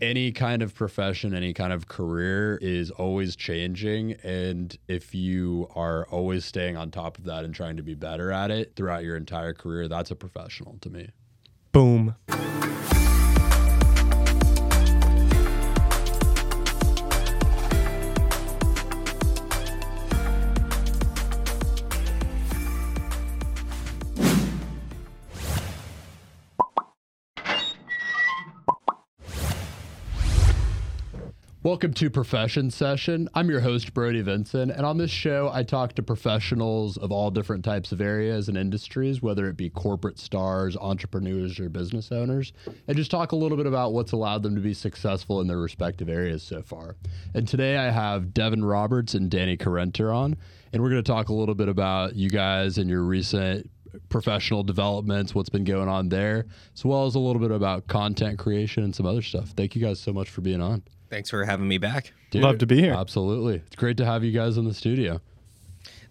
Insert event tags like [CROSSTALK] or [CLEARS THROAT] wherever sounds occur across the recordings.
any kind of profession, any kind of career is always changing. And if you are always staying on top of that and trying to be better at it throughout your entire career, that's a professional to me. Boom. Welcome to Profession Session. I'm your host, Brody Vinson, and on this show, I talk to professionals of all different types of areas and industries, whether it be corporate stars, entrepreneurs, or business owners, and just talk a little bit about what's allowed them to be successful in their respective areas so far. And today, I have Devin Roberts and Danny Korentur on, and we're going to talk a little bit about you guys and your recent professional developments, what's been going on there, as well as a little bit about content creation and some other stuff. Thank you guys so much for being on. Thanks for having me back. Dude, Love to be here. Absolutely. It's great to have you guys in the studio.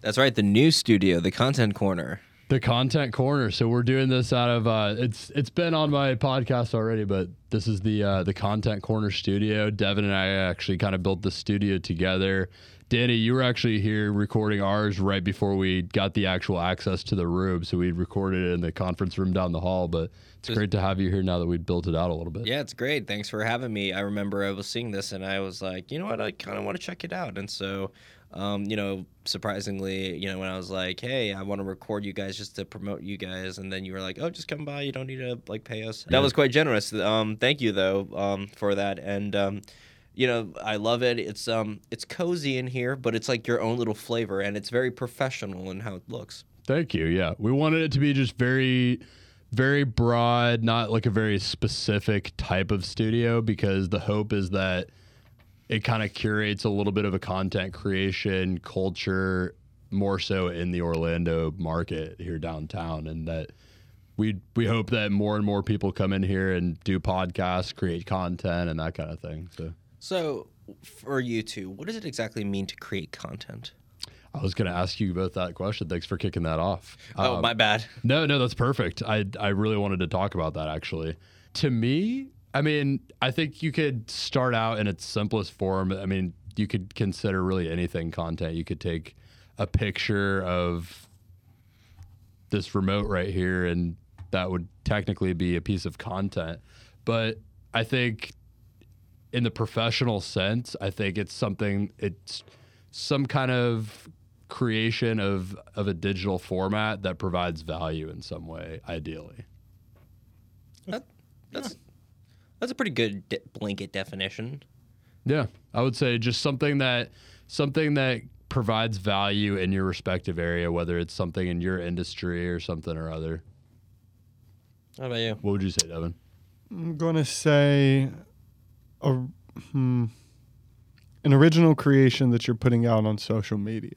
That's right, the new studio, the Content Corner. The content corner. So we're doing this out of uh, it's it's been on my podcast already, but this is the uh, the content corner studio. Devin and I actually kind of built the studio together. Danny, you were actually here recording ours right before we got the actual access to the room. So we recorded it in the conference room down the hall. But it's Just- great to have you here now that we built it out a little bit. Yeah, it's great. Thanks for having me. I remember I was seeing this and I was like, you know what, I kind of want to check it out. And so, um, you know, surprisingly, you know, when I was like, hey, I want to record you guys just to promote you guys, and then you were like, oh, just come by. You don't need to like pay us. That was quite generous. Um, thank you though, um, for that. And um, you know, I love it. It's um, it's cozy in here, but it's like your own little flavor, and it's very professional in how it looks. Thank you. Yeah. We wanted it to be just very, very broad, not like a very specific type of studio, because the hope is that it kind of curates a little bit of a content creation culture more so in the Orlando market here downtown. And that we, we hope that more and more people come in here and do podcasts, create content, and that kind of thing. So. So, for you two, what does it exactly mean to create content? I was going to ask you both that question. Thanks for kicking that off. Oh, Um, my bad. [LAUGHS] No, no, that's perfect. I I really wanted to talk about that actually. To me, I mean, I think you could start out in its simplest form. I mean, you could consider really anything content. You could take a picture of this remote right here and that would technically be a piece of content. But I think in the professional sense, I think it's something it's some kind of creation of of a digital format that provides value in some way, ideally. That, that's that's a pretty good de- blanket definition. Yeah, I would say just something that something that provides value in your respective area, whether it's something in your industry or something or other. How about you? What would you say, Devin? I'm going to say a, hmm, an original creation that you're putting out on social media.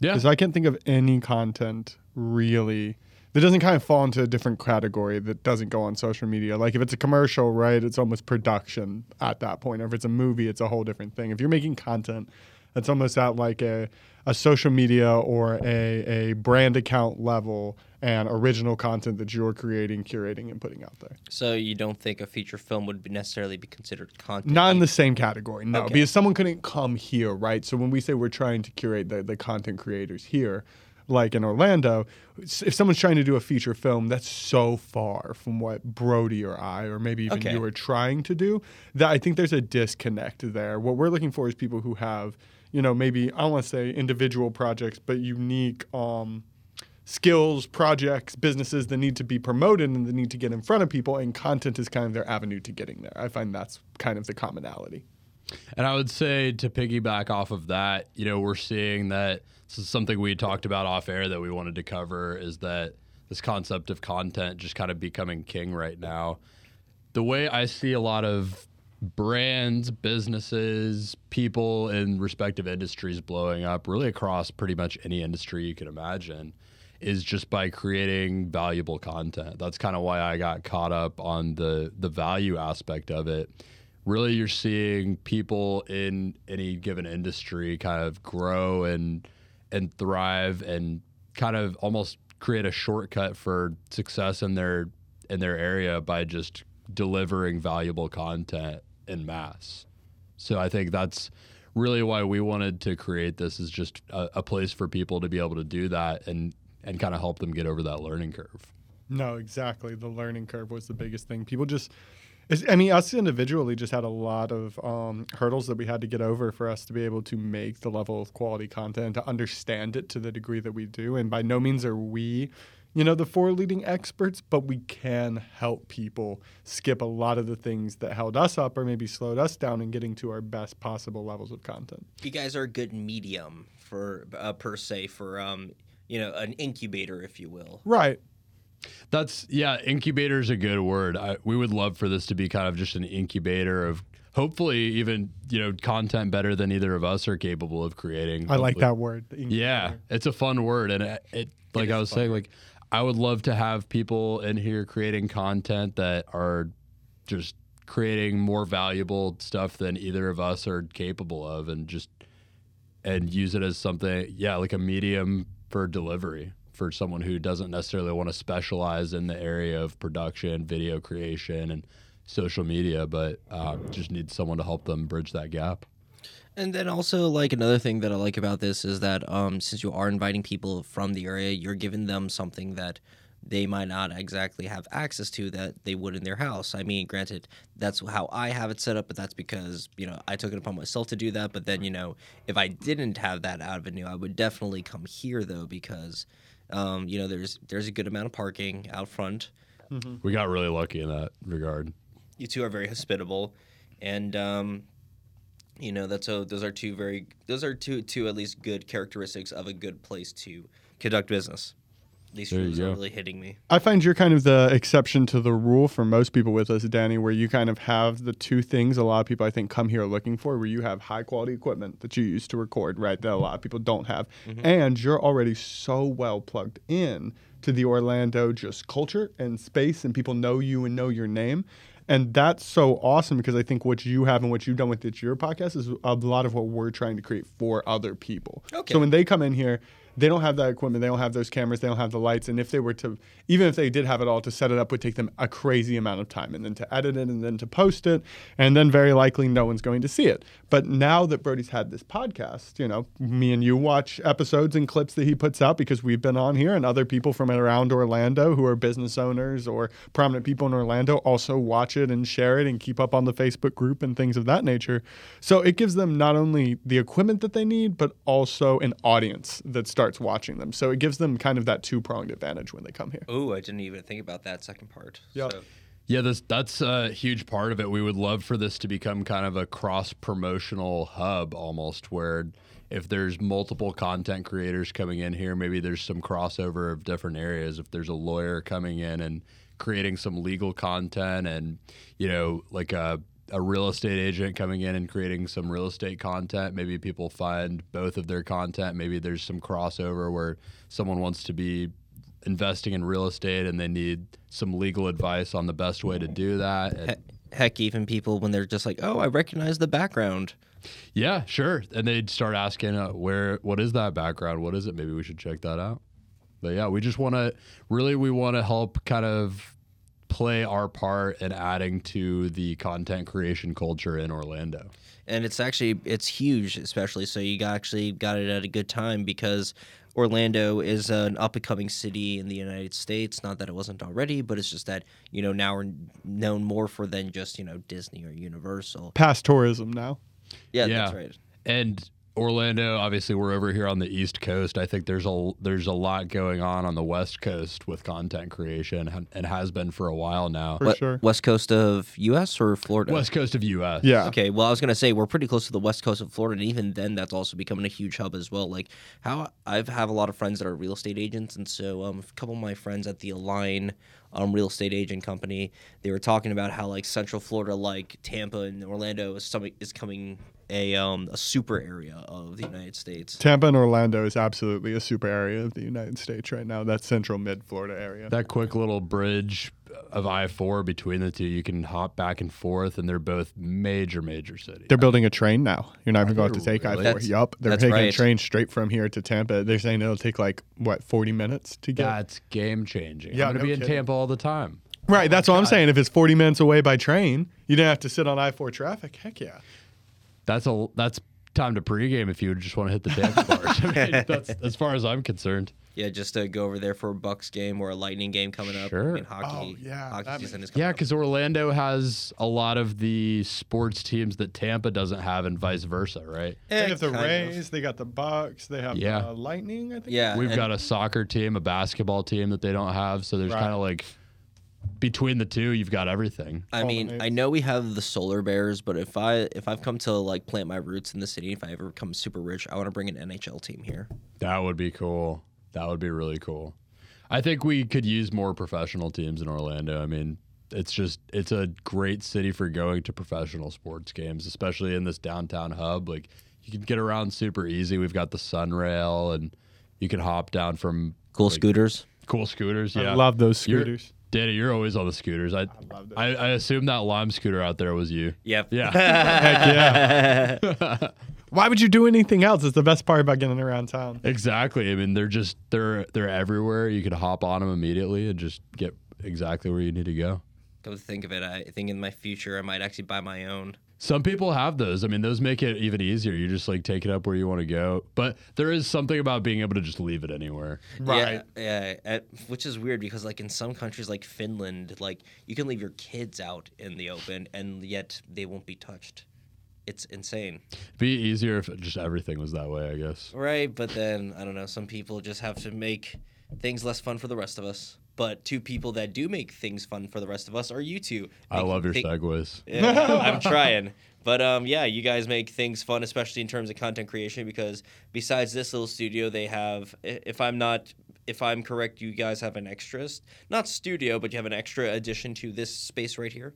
Yeah, Because I can't think of any content really that doesn't kind of fall into a different category that doesn't go on social media. Like if it's a commercial, right, it's almost production at that point. Or if it's a movie, it's a whole different thing. If you're making content, that's almost at like a, a social media or a, a brand account level and original content that you're creating, curating, and putting out there. So you don't think a feature film would be necessarily be considered content? Not in the same category, no, Okay. because someone couldn't come here, right? So when we say we're trying to curate the, the content creators here, like in Orlando, if someone's trying to do a feature film, that's so far from what Brody or I, or maybe even Okay. you are trying to do, that I think there's a disconnect there. What we're looking for is people who have, you know, maybe I don't want to say individual projects, but unique um, skills, projects, businesses that need to be promoted and that need to get in front of people, and content is kind of their avenue to getting there. I find that's kind of the commonality. And I would say to piggyback off of that, you know, we're seeing that this is something we talked about off air that we wanted to cover is that this concept of content just kind of becoming king right now. The way I see a lot of brands, businesses, people in respective industries blowing up, really across pretty much any industry you can imagine, is just by creating valuable content. That's kind of why I got caught up on the the value aspect of it really you're seeing people in any given industry kind of grow and and thrive and kind of almost create a shortcut for success in their in their area by just delivering valuable content in mass. So I think that's really why we wanted to create this is just a, a place for people to be able to do that and and kind of help them get over that learning curve. No, exactly. The learning curve was the biggest thing. People just, I mean, us individually just had a lot of um, hurdles that we had to get over for us to be able to make the level of quality content, to understand it to the degree that we do. And by no means are we, you know, the four leading experts, but we can help people skip a lot of the things that held us up or maybe slowed us down in getting to our best possible levels of content. You guys are a good medium for uh, per se for um you know an incubator, if you will. Right. That's yeah, incubator is a good word. I, we would love for this to be kind of just an incubator of hopefully even you know content better than either of us are capable of creating. I like that word. the Yeah, it's a fun word, and it, it like is I a was saying, word. like I would love to have people in here creating content that are just creating more valuable stuff than either of us are capable of, and just and use it as something, yeah, like a medium for delivery for someone who doesn't necessarily want to specialize in the area of production, video creation, and social media, but um, just needs someone to help them bridge that gap. And then also like another thing that I like about this is that um since you are inviting people from the area, you're giving them something that they might not exactly have access to that they would in their house. I mean, granted, that's how I have it set up, but that's because, you know, I took it upon myself to do that. But then, you know, if I didn't have that avenue, I would definitely come here though, because um, you know, there's there's a good amount of parking out front. We got really lucky in that regard. You two are very hospitable, and um, you know that's a, those are two very those are two two at least good characteristics of a good place to conduct business. These There you shoes are really hitting me. I find you're kind of the exception to the rule for most people with us, Danny, where you kind of have the two things a lot of people I think come here looking for, where you have high quality equipment that you use to record, right? That a lot of people don't have. Mm-hmm. And you're already so well plugged in to the Orlando just culture and space and people know you and know your name. And that's so awesome because I think what you have and what you've done with it, your podcast is a lot of what we're trying to create for other people. Okay. So when they come in here, they don't have that equipment, they don't have those cameras, they don't have the lights, and if they were to, even if they did have it all, to set it up would take them a crazy amount of time, and then to edit it, and then to post it, and then very likely no one's going to see it. But now that Brody's had this podcast, you know, me and you watch episodes and clips that he puts out because we've been on here, and other people from around Orlando who are business owners or prominent people in Orlando also watch it and share it and keep up on the Facebook group and things of that nature. So it gives them not only the equipment that they need, but also an audience that starts watching them. So it gives them kind of that two pronged advantage when they come here. Oh, I didn't even think about that second part. Yeah. So, Yeah, this that's a huge part of it. We would love for this to become kind of a cross promotional hub almost where if there's multiple content creators coming in here, maybe there's some crossover of different areas. If there's a lawyer coming in and creating some legal content and, you know, like a a real estate agent coming in and creating some real estate content. Maybe people find both of their content. Maybe there's some crossover where someone wants to be investing in real estate and they need some legal advice on the best way to do that. And- heck, even people when they're just like, "Oh, I recognize the background." yeah, sure. And they'd start asking, uh, "Where? What is that background? What is it? Maybe we should check that out." But yeah, we just want to really we want to help kind of play our part in adding to the content creation culture in Orlando. and it's actually it's huge especially so you got, actually got it at a good time because orlando is an up and coming city in the united states not that it wasn't already but it's just that you know now we're known more for than just you know disney or universal Past tourism now. yeah, Yeah. that's right And Orlando, obviously, we're over here on the East Coast. I think there's a there's a lot going on on the West Coast with content creation, and- and has been for a while now. For What- sure. west coast of us or florida West Coast of U.S. Yeah. Okay, well, I was gonna say we're pretty close to the west coast of Florida, and even then, that's also becoming a huge hub as well. Like how I've have a lot of friends that are real estate agents, and so um, a couple of my friends at the Align um, real estate agent company, they were talking about how like Central Florida, like Tampa and Orlando, is some is coming a um a super area of the United States. Tampa and Orlando is absolutely a super area of the United States right now. That central mid Florida area. That quick little bridge of I four between the two, you can hop back and forth, and they're both major, major cities. They're building a train now. You're not even going to they take I four. That's- Yup. They're that's taking a train straight from here to Tampa. They're saying it'll take like what 40 minutes to get. That's game changing. Yeah, I'm gonna no be in kidding. Tampa all the time. Right, that's what I'm saying. If it's 40 minutes away by train, you didn't have to sit on I-4 traffic. Heck yeah. That's a that's time to pregame if you just want to hit the dance [LAUGHS] bars. I mean, that's as far as I'm concerned. Yeah, just to go over there for a Bucks game or a Lightning game coming up. Sure. I mean, hockey, Oh, yeah, hockey that season makes- is coming Yeah, because Orlando has a lot of the sports teams that Tampa doesn't have, and vice versa, right? They Eh, have the kind of. Rays, they got the Bucks, they have Yeah. the Lightning, I think. Yeah, We've and- got a soccer team, a basketball team that they don't have, so there's Right. kind of like between the two, you've got everything. I mean, I know we have the Solar Bears, but if I if I've come to like plant my roots in the city, if I ever become super rich, I want to bring an NHL team here. That would be cool. That would be really cool. I think we could use more professional teams in Orlando. I mean, it's just it's a great city for going to professional sports games, especially in this downtown hub. Like you can get around super easy. We've got the Sunrail and you can hop down from Cool Like- scooters. cool scooters. Yeah. I love those You're- scooters. Danny, you're always on the scooters. I love those. I, I assume that lime scooter out there was you. Yep. Yeah. [LAUGHS] Heck yeah. [LAUGHS] Why would you do anything else? It's the best part about getting around town. Exactly. I mean, they're just they're they're everywhere. You could hop on them immediately and just get exactly where you need to go. Come to think of it, I think in my future I might actually buy my own. Some people have those. I mean, those make it even easier. You just like take it up where you want to go. But there is something about being able to just leave it anywhere. Right. Yeah, yeah at- which is weird because like in some countries like Finland, like you can leave your kids out in the open and yet they won't be touched. It's insane. Be easier if just everything was that way, I guess. Right, but then I don't know. Some people just have to make things less fun for the rest of us. But two people that do make things fun for the rest of us are you two. I love your thi- segues. Yeah, I'm trying. But um, yeah, you guys make things fun, especially in terms of content creation. Because besides this little studio, they have, if I'm not, if I'm correct, you guys have an extra, not studio, but you have an extra addition to this space right here.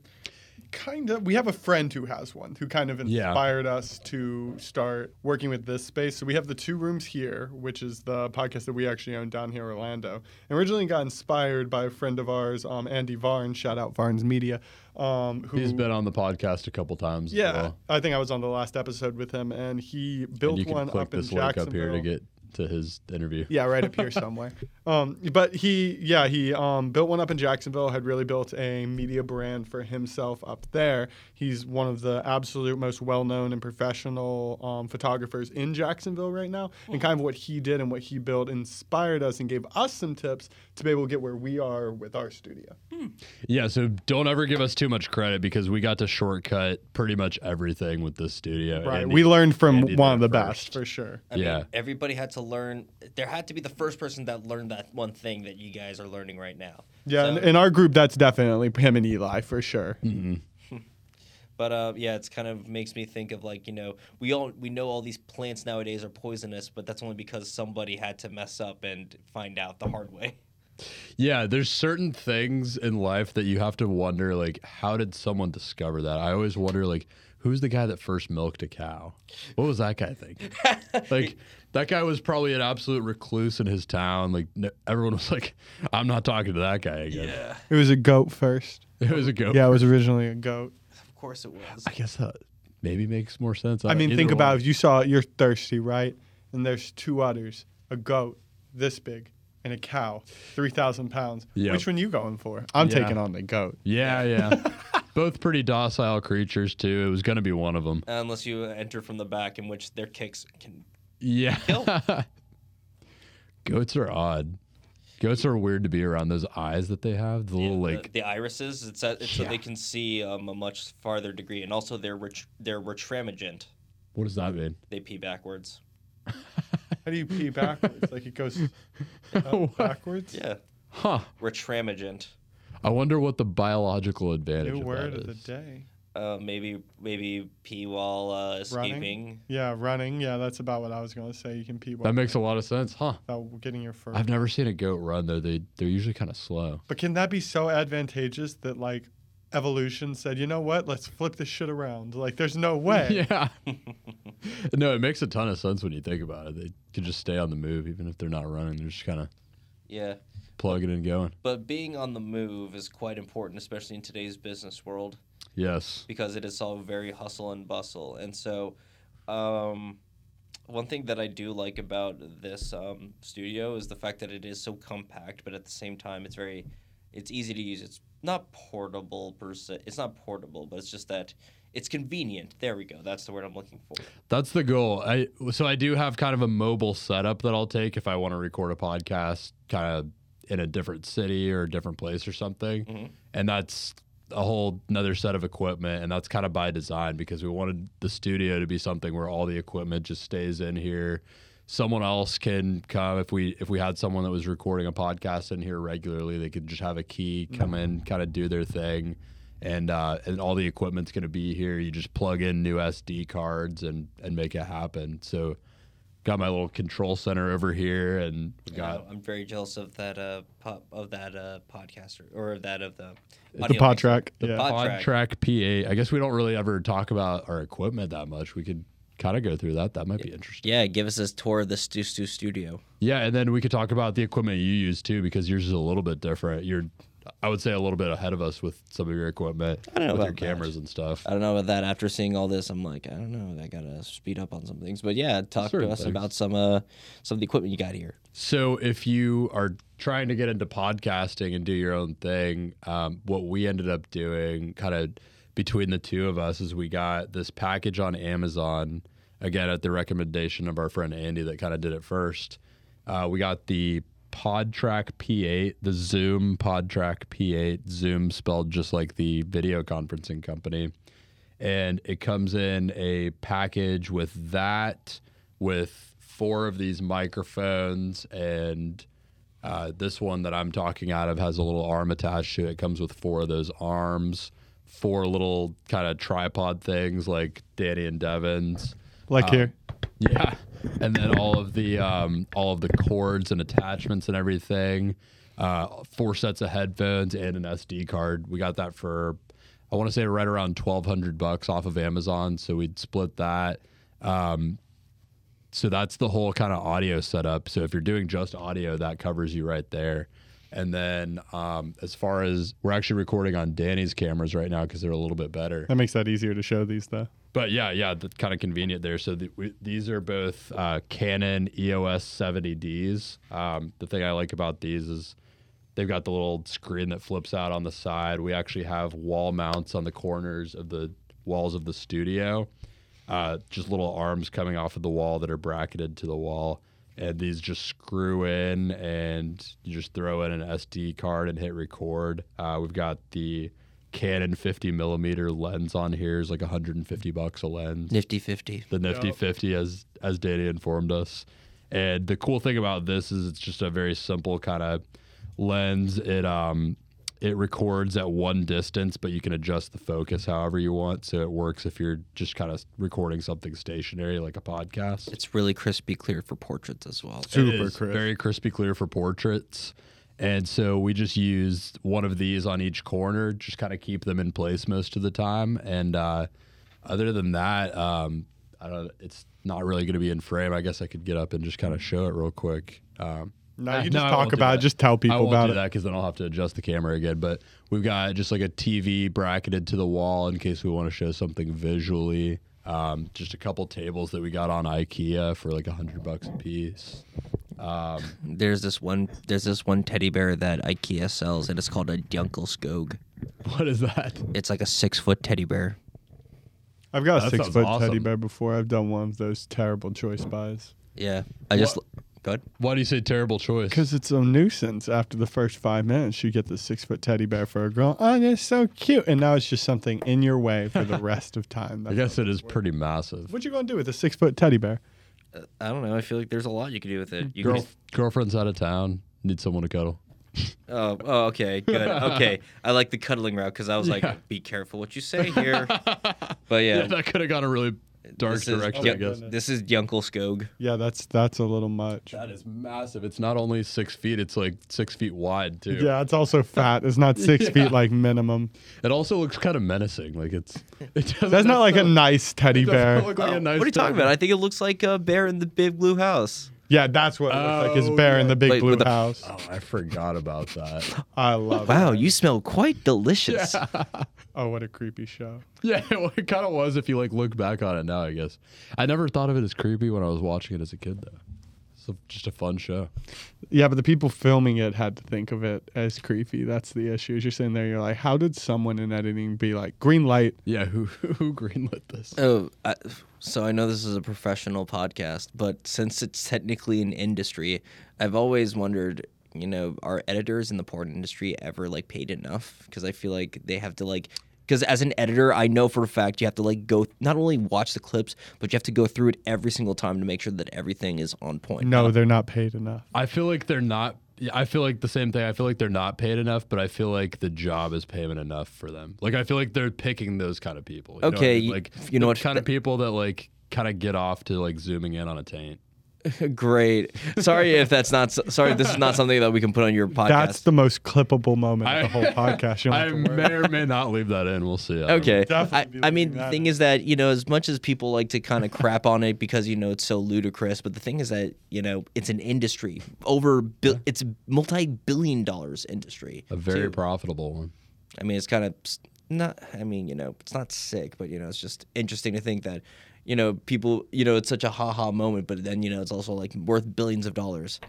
Kind of. We have a friend who has one who kind of Yeah. inspired us to start working with this space. So we have the two rooms here, which is the podcast that we actually own down here in Orlando. And originally got inspired by a friend of ours, um, Andy Varn. Shout out Varn's Media. Um, who He's been on the podcast a couple times. Yeah, well. I think I was on the last episode with him, and he built And one click up in this link up here to get to his interview. Yeah, right up here somewhere. [LAUGHS] Um, but he, yeah, he um, built one up in Jacksonville. Had really built a media brand for himself up there. He's one of the absolute most well-known and professional um, photographers in Jacksonville right now. And kind of what he did and what he built inspired us and gave us some tips to be able to get where we are with our studio. Yeah, so don't ever give us too much credit because we got to shortcut pretty much everything with this studio. Right. Andy- we learned from Andy one of the it best for sure. I Yeah. mean, everybody had to learn. There had to be the first person that learned that one thing that you guys are learning right now. Yeah, So- in, in our group, that's definitely him and Eli for sure. [LAUGHS] But uh, yeah, it's kind of makes me think of like you know we all we know all these plants nowadays are poisonous, but that's only because somebody had to mess up and find out the hard way. Yeah, there's certain things in life that you have to wonder, like, how did someone discover that? I always wonder, like, who's the guy that first milked a cow? What was that guy thinking? [LAUGHS] like, that guy was probably an absolute recluse in his town. Like, n- everyone was like, I'm not talking to that guy again. Yeah. It was a goat first. It was a goat. Yeah, it was originally a goat. Of course it was. I guess that maybe makes more sense. I mean, Either think one. about if you saw you're thirsty, right? And there's two udders, a goat this big, and a cow, three thousand pounds. Yep. Which one you going for? I'm Yeah. taking on the goat. Yeah, yeah. [LAUGHS] Both pretty docile creatures, too. It was going to be one of them. Unless you enter from the back, in which their kicks can. Yeah. [LAUGHS] Goats are odd. Goats are weird to be around. Those eyes that they have, the little like the, irises. It's, uh it's so they can see um, a much farther degree, and also they're ret- they're retromingent. what does that mean? They pee backwards. [LAUGHS] How do you pee [LAUGHS] backwards? like it goes backwards? Yeah, Huh. retromingent. I wonder what the biological advantage New of word that of the day. Uh, maybe maybe pee while uh, escaping. Yeah, running. Yeah, that's about what I was going to say. You can pee while That makes a lot of sense, huh? without getting your fur. I've never seen a goat run though. They they're usually kind of slow. But can that be so advantageous that like evolution said, you know what? Let's flip this shit around. Like, there's no [LAUGHS] way. Yeah. [LAUGHS] no, it makes a ton of sense when you think about it. They could just stay on the move even if they're not running. They're just kind of Yeah. plugging and going. But being on the move is quite important, especially in today's business world, Yes. because it is all very hustle and bustle. And so, um, one thing that I do like about this um, studio is the fact that it is so compact, but at the same time, it's very it's easy to use. It's not portable per se. It's not portable, but it's just that it's convenient. There we go. That's the word I'm looking for. That's the goal. I so I do have kind of a mobile setup that I'll take if I want to record a podcast kind of in a different city or a different place or something. Mhm. And that's a whole another set of equipment and that's kind of by design because we wanted the studio to be something where all the equipment just stays in here. Someone else can come if we if we had someone that was recording a podcast in here regularly, they could just have a key, come in, kind of do their thing and uh, and all the equipment's going to be here. You just plug in new SD cards and and make it happen. So, got my little control center over here, and we got I'm very jealous of that uh pop of that uh podcaster or that of the The PodTrak. The yeah. pod- PodTrak. P8. I guess we don't really ever talk about our equipment that much. We could kind of go through that. That might be interesting. Yeah, give us a tour of the Stu Stu studio. Yeah, and then we could talk about the equipment you use too, because yours is a little bit different. You're, I would say, a little bit ahead of us with some of your equipment, I don't know with your about that. cameras and stuff. I don't know about that. After seeing all this, I'm like, I don't know. I gotta speed up on some things. But yeah, talk Certain to us things. about some uh some of the equipment you got here. So, if you are trying to get into podcasting and do your own thing, um, what we ended up doing, kind of between the two of us, is we got this package on Amazon. Again, at the recommendation of our friend Andy, that kind of did it first. Uh, we got the PodTrak P8, the Zoom PodTrak P8, Zoom spelled just like the video conferencing company and it comes in a package with that with four of these microphones and uh, this one that i'm talking out of has a little arm attached to it. it comes with four of those arms four little kind of tripod things like danny and devin's Like here. Yeah, and then all of the um, all of the cords and attachments and everything. Uh, four sets of headphones and an SD card. We got that for I want to say right around twelve hundred bucks off of Amazon. So we'd split that. Um, so that's the whole kind of audio setup. So if you're doing just audio, that covers you right there. And then um, as far as we're actually recording on Danny's cameras right now because they're a little bit better. That makes that easier to show these though. But yeah, yeah, that's kind of convenient there. So the, we, these are both uh, Canon EOS 70Ds. Um, the thing I like about these is they've got the little screen that flips out on the side. We actually have wall mounts on the corners of the walls of the studio, uh, just little arms coming off of the wall that are bracketed to the wall. And these just screw in, and you just throw in an SD card and hit record. Uh, we've got the Canon 50 millimeter lens on here is like 150 bucks a lens. Nifty fifty. The Nifty 50, as as Danny informed us. And the cool thing about this is it's just a very simple kind of lens. It um it records at one distance, but you can adjust the focus however you want. So it works if you're just kind of recording something stationary like a podcast. It's really crispy clear for portraits as well. Super is crisp. Very crispy clear for portraits. And so we just used one of these on each corner, just kind of keep them in place most of the time. And uh, other than that, um, I don't. It's not really going to be in frame. I guess I could get up and just kind of show it real quick. Um, No, ah, you just I talk about it. Just tell I people won't about do it. that because then I'll have to adjust the camera again. But we've got just like a TV bracketed to the wall in case we want to show something visually. Um, just a couple tables that we got on IKEA for like a hundred bucks a piece. Um, There's this one. There's this one teddy bear that IKEA sells, and it's called a Djungelskog. what is that? It's like a six foot teddy bear. I've got a That six sounds foot teddy bear before. I've done one of those terrible choice buys. Yeah, I just good. Why do you say terrible choice? Because it's a nuisance. After the first five minutes, you get the six foot teddy bear for a girl. Oh, it's so cute. And now it's just something in your way for the [LAUGHS] rest of time. I guess it is pretty massive. What you gonna do with a six foot teddy bear? Uh, I don't know. I feel like there's a lot you can do with it. You Girl, can, girlfriend's out of town. Need someone to cuddle. [LAUGHS] oh, oh, okay, good. Okay, I like the cuddling route because I was Yeah. like, be careful what you say here. [LAUGHS] But Yeah, yeah, that could have gone a really dark This is- direction, I guess. this is Djungelskog. Yeah, that's that's a little much. That is massive. It's not only six feet; it's like six feet wide too. Yeah, it's also fat. It's not six [LAUGHS] Yeah. feet like minimum. It also looks kind of menacing. Like it's. [LAUGHS] It doesn't That's not like a necessarily- nice teddy bear. Like Oh, a nice what are you talking teddy about? I think it looks like a bear in the big blue house. Yeah, that's what it looks like. It's Oh, bear in the big Like, blue the- house. Oh, I forgot about that. I love Wow, it. you smell quite delicious. [LAUGHS] Oh, what a creepy show. [LAUGHS] yeah, [LAUGHS] well, it kind of was if you like look back on it now. I guess I never thought of it as creepy when I was watching it as a kid, though. It's a, just a fun show. Yeah, but the people filming it had to think of it as creepy. That's the issue. Is you're sitting there, you're like, how did someone in editing be like, green light? Yeah, who [LAUGHS] who greenlit this? Oh, I, so I know this is a professional podcast, but since it's technically an industry, I've always wondered, you know, are editors in the porn industry ever like paid enough? Because I feel like they have to like. Because as an editor, I know for a fact you have to like go not only watch the clips, but you have to go through it every single time to make sure that everything is on point. No, they're not paid enough. I feel like they're not. I feel like the same thing. I feel like they're not paid enough, but I feel like the job is payment enough for them. Like I feel like they're picking those kind of people. you know I Okay, mean? like you know what? kind of people that like kind of get off to like zooming in on a taint. [LAUGHS] Great. Sorry if that's not. Sorry, this is not something that we can put on your podcast. That's the most clippable moment of the whole podcast. You don't I have to worry. may or may not leave that in. We'll see. I Okay. I, I mean, the thing in. is that, you know, as much as people like to kind of crap on it because, you know, it's so ludicrous, but the thing is that, you know, it's an industry over, bil- it's a multi billion dollars industry. A very too. profitable one. I mean, it's kind of not, I mean, you know, it's not sick, but, you know, it's just interesting to think that, you know, people, you know, it's such a ha ha moment, but then, you know, it's also like worth billions of dollars.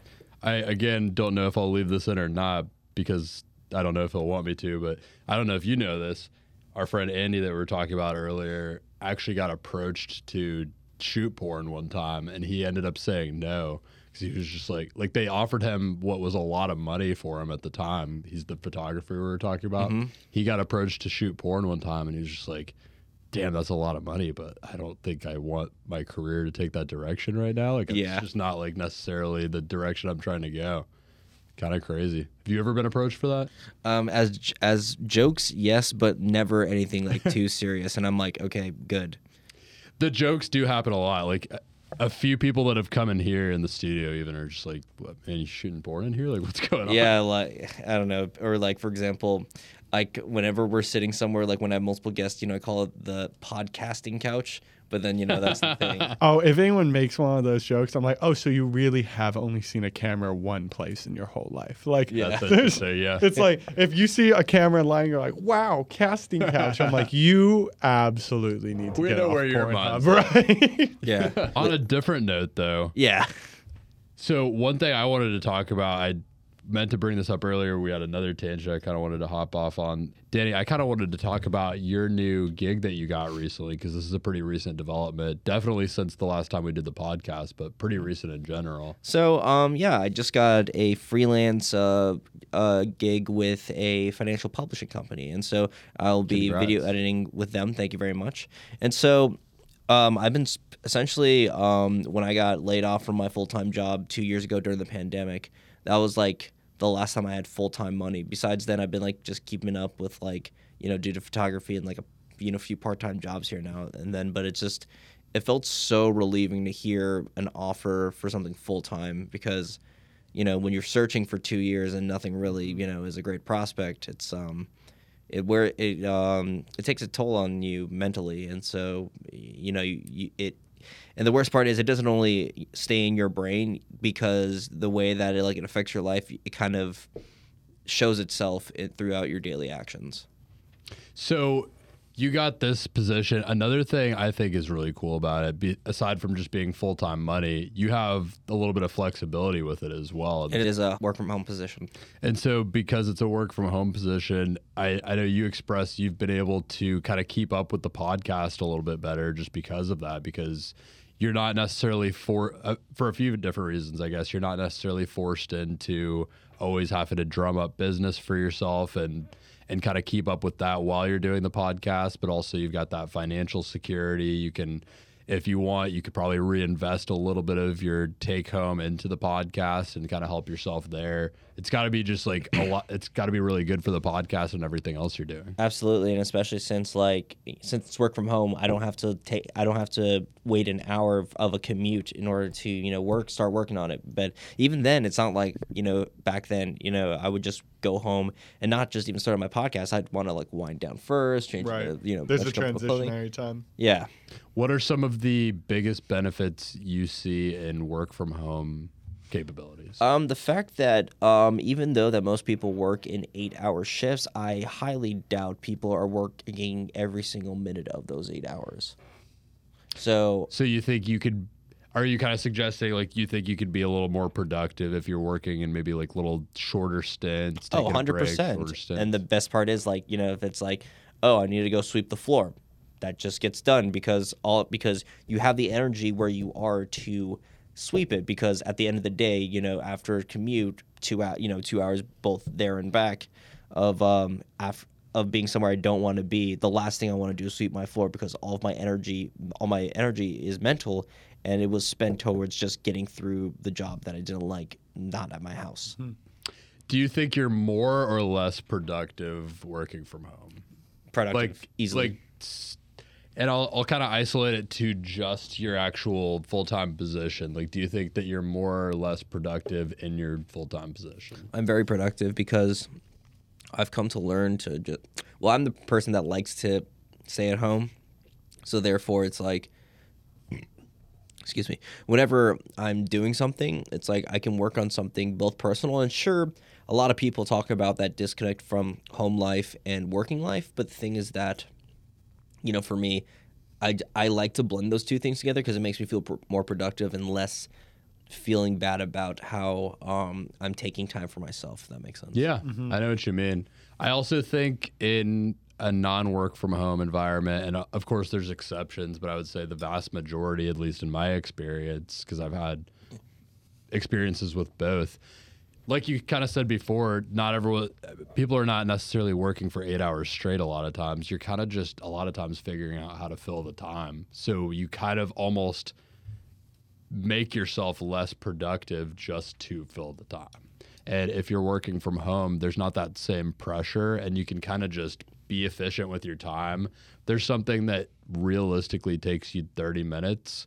I again don't know if I'll leave this in or not because I don't know if he'll want me to, but I don't know if you know this. Our friend Andy that we were talking about earlier actually got approached to shoot porn one time and he ended up saying no because he was just like like they offered him what was a lot of money for him at the time. He's the photographer we were talking about. Mm-hmm. He got approached to shoot porn one time and he was just like damn, that's a lot of money, but I don't think I want my career to take that direction right now. Like, Yeah. it's just not like necessarily the direction I'm trying to go. Kind of crazy. Have you ever been approached for that? Um, as as jokes, yes, but never anything like too [LAUGHS] serious. And I'm like, okay, good. The jokes do happen a lot. Like, a- few people that have come in here in the studio even are just like, what, man, you shooting porn in here? Like, what's going on? Yeah, like I don't know, or like for example, like whenever we're sitting somewhere, like when I have multiple guests, you know, I call it the podcasting couch. But then you know that's the thing. [LAUGHS] Oh, if anyone makes one of those jokes, I'm like, oh, so you really have only seen a camera one place in your whole life? Like, Yeah. That's there's- interesting. Yeah. [LAUGHS] it's like if you see a camera lying, you're like, wow, casting couch. I'm like, you absolutely need to We get know off where your Pornhub, mind's [LAUGHS] right? Yeah, on a different note, though, yeah. So one thing I wanted to talk about, I meant to bring this up earlier. We had another tangent I kind of wanted to hop off on. Danny, I kind of wanted to talk about your new gig that you got recently because this is a pretty recent development. Definitely since the last time we did the podcast, but pretty recent in general. So um, yeah, I just got a freelance uh, uh gig with a financial publishing company, and so I'll be Congrats. video editing with them. Thank you very much. And so. Um, I've been essentially um, when I got laid off from my full time job two years ago during the pandemic. That was like the last time I had full time money. Besides then, I've been like just keeping up with like you know due to photography and like a you know few part time jobs here now and then. But it's just it felt so relieving to hear an offer for something full time because you know when you're searching for two years and nothing really you know is a great prospect. It's um it where it um it takes a toll on you mentally and so you know you, you it and the worst part is it doesn't only stay in your brain because the way that it like it affects your life it kind of shows itself it, throughout your daily actions. So you got this position. Another thing I think is really cool about it, be, aside from just being full time money, you have a little bit of flexibility with it as well. it is a work from home position And so, because it's a work from home position, I, I know you expressed you've been able to kind of keep up with the podcast a little bit better just because of that, because you're not necessarily for uh, for a few different reasons. I guess you're not necessarily forced into always having to drum up business for yourself and and kind of keep up with that while you're doing the podcast, but also you've got that financial security. You can if you want, you could probably reinvest a little bit of your take home into the podcast and kind of help yourself there. It's got to be just like a lot. It's got to be really good for the podcast and everything else you're doing. Absolutely, and especially since like since it's work from home, I don't have to take I don't have to wait an hour of, of a commute in order to you know work start working on it. But even then, it's not like you know back then you know I would just go home and not just even start on my podcast. I'd want to like wind down first, change right. my, you know There's a extra couple of clothing. transitionary time. Yeah. What are some of the biggest benefits you see in work from home capabilities? Um, the fact that um, even though that most people work in eight-hour shifts, I highly doubt people are working every single minute of those eight hours. So so you think you could? are you kind of suggesting like you think you could be a little more productive if you're working in maybe like little shorter stints? Oh, taking a 100 break, percent. And the best part is like you know if it's like oh I need to go sweep the floor, that just gets done because all because you have the energy where you are to sweep it because at the end of the day you know after a commute two out you know two hours both there and back of um af- of being somewhere I don't want to be the last thing I want to do is sweep my floor because all of my energy all my energy is mental and it was spent towards just getting through the job that I didn't like not at my house. Do you think you're more or less productive working from home? Productive Like easily. Like, and I'll I'll kind of isolate it to just your actual full time position. Like, do you think that you're more or less productive in your full time position? I'm very productive because I've come to learn to just. Well, I'm the person that likes to stay at home, so therefore it's like. [CLEARS THROAT] Excuse me. Whenever I'm doing something, it's like I can work on something both personal and sure, a lot of people talk about that disconnect from home life and working life. But the thing is that, you know, for me, I, I like to blend those two things together because it makes me feel pr- more productive and less feeling bad about how um, I'm taking time for myself. If that makes sense. Yeah, I know what you mean. I also think in a non work from home environment, and uh, of course there's exceptions, but I would say the vast majority, at least in my experience, because I've had experiences with both. Like you kind of said before, not everyone, people are not necessarily working for eight hours straight a lot of times. You're kind of just a lot of times figuring out how to fill the time. So you kind of almost make yourself less productive just to fill the time. And if you're working from home, there's not that same pressure and you can kind of just be efficient with your time. There's something that realistically takes you 30 minutes.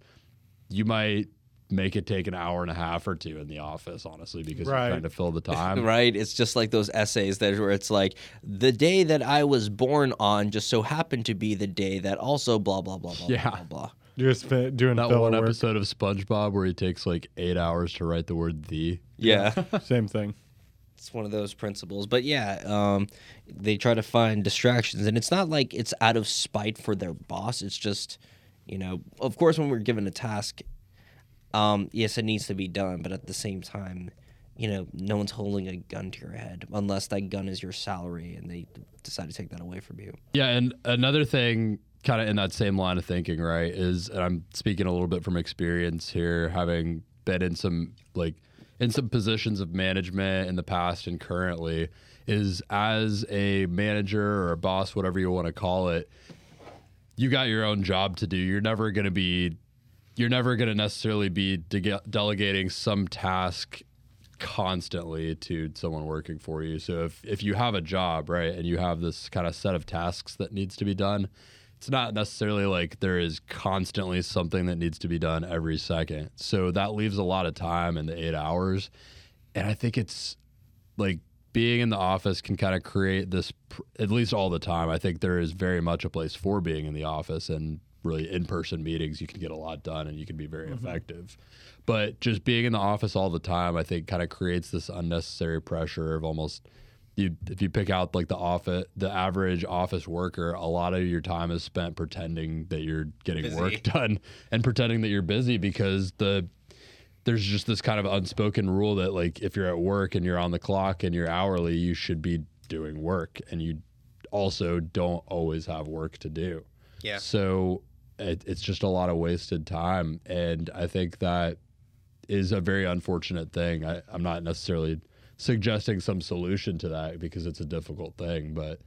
You might make it take an hour and a half or two in the office, honestly, because Right. you're trying to fill the [LAUGHS] time. Right? It's just like those essays that where it's like the day that I was born on just so happened to be the day that also blah blah blah blah Yeah. blah blah. You're just doing That one work. episode of SpongeBob where he takes like eight hours to write the word the. Yeah. [LAUGHS] Same thing. it's one of those principles. But yeah, um, they try to find distractions, and it's not like it's out of spite for their boss. It's just, you know, of course, when we're given a task, um, yes, it needs to be done, but at the same time, you know, no one's holding a gun to your head unless that gun is your salary, and they decide to take that away from you. Yeah, and another thing, kind of in that same line of thinking, right, is and I'm speaking a little bit from experience here, having been in some like in some positions of management in the past and currently, is as a manager or a boss, whatever you want to call it, you got your own job to do. You're never going to be, you're never going to necessarily be de- delegating some task constantly to someone working for you. So if if you have a job, right, and you have this kind of set of tasks that needs to be done, it's not necessarily like there is constantly something that needs to be done every second. So that leaves a lot of time in the 8 hours. And I think it's like being in the office can kind of create this at least all the time. I think there is very much a place for being in the office and really in-person meetings you can get a lot done and you can be very mm-hmm. effective. But just being in the office all the time I think kind of creates this unnecessary pressure of almost you if you pick out like the office the average office worker a lot of your time is spent pretending that you're getting Busy. work [LAUGHS] done and pretending that you're busy because the there's just this kind of unspoken rule that like if you're at work and you're on the clock and you're hourly, you should be doing work and you also don't always have work to do. Yeah. So it, it's just a lot of wasted time. And I think that is a very unfortunate thing. I, I'm not necessarily suggesting some solution to that because it's a difficult thing, but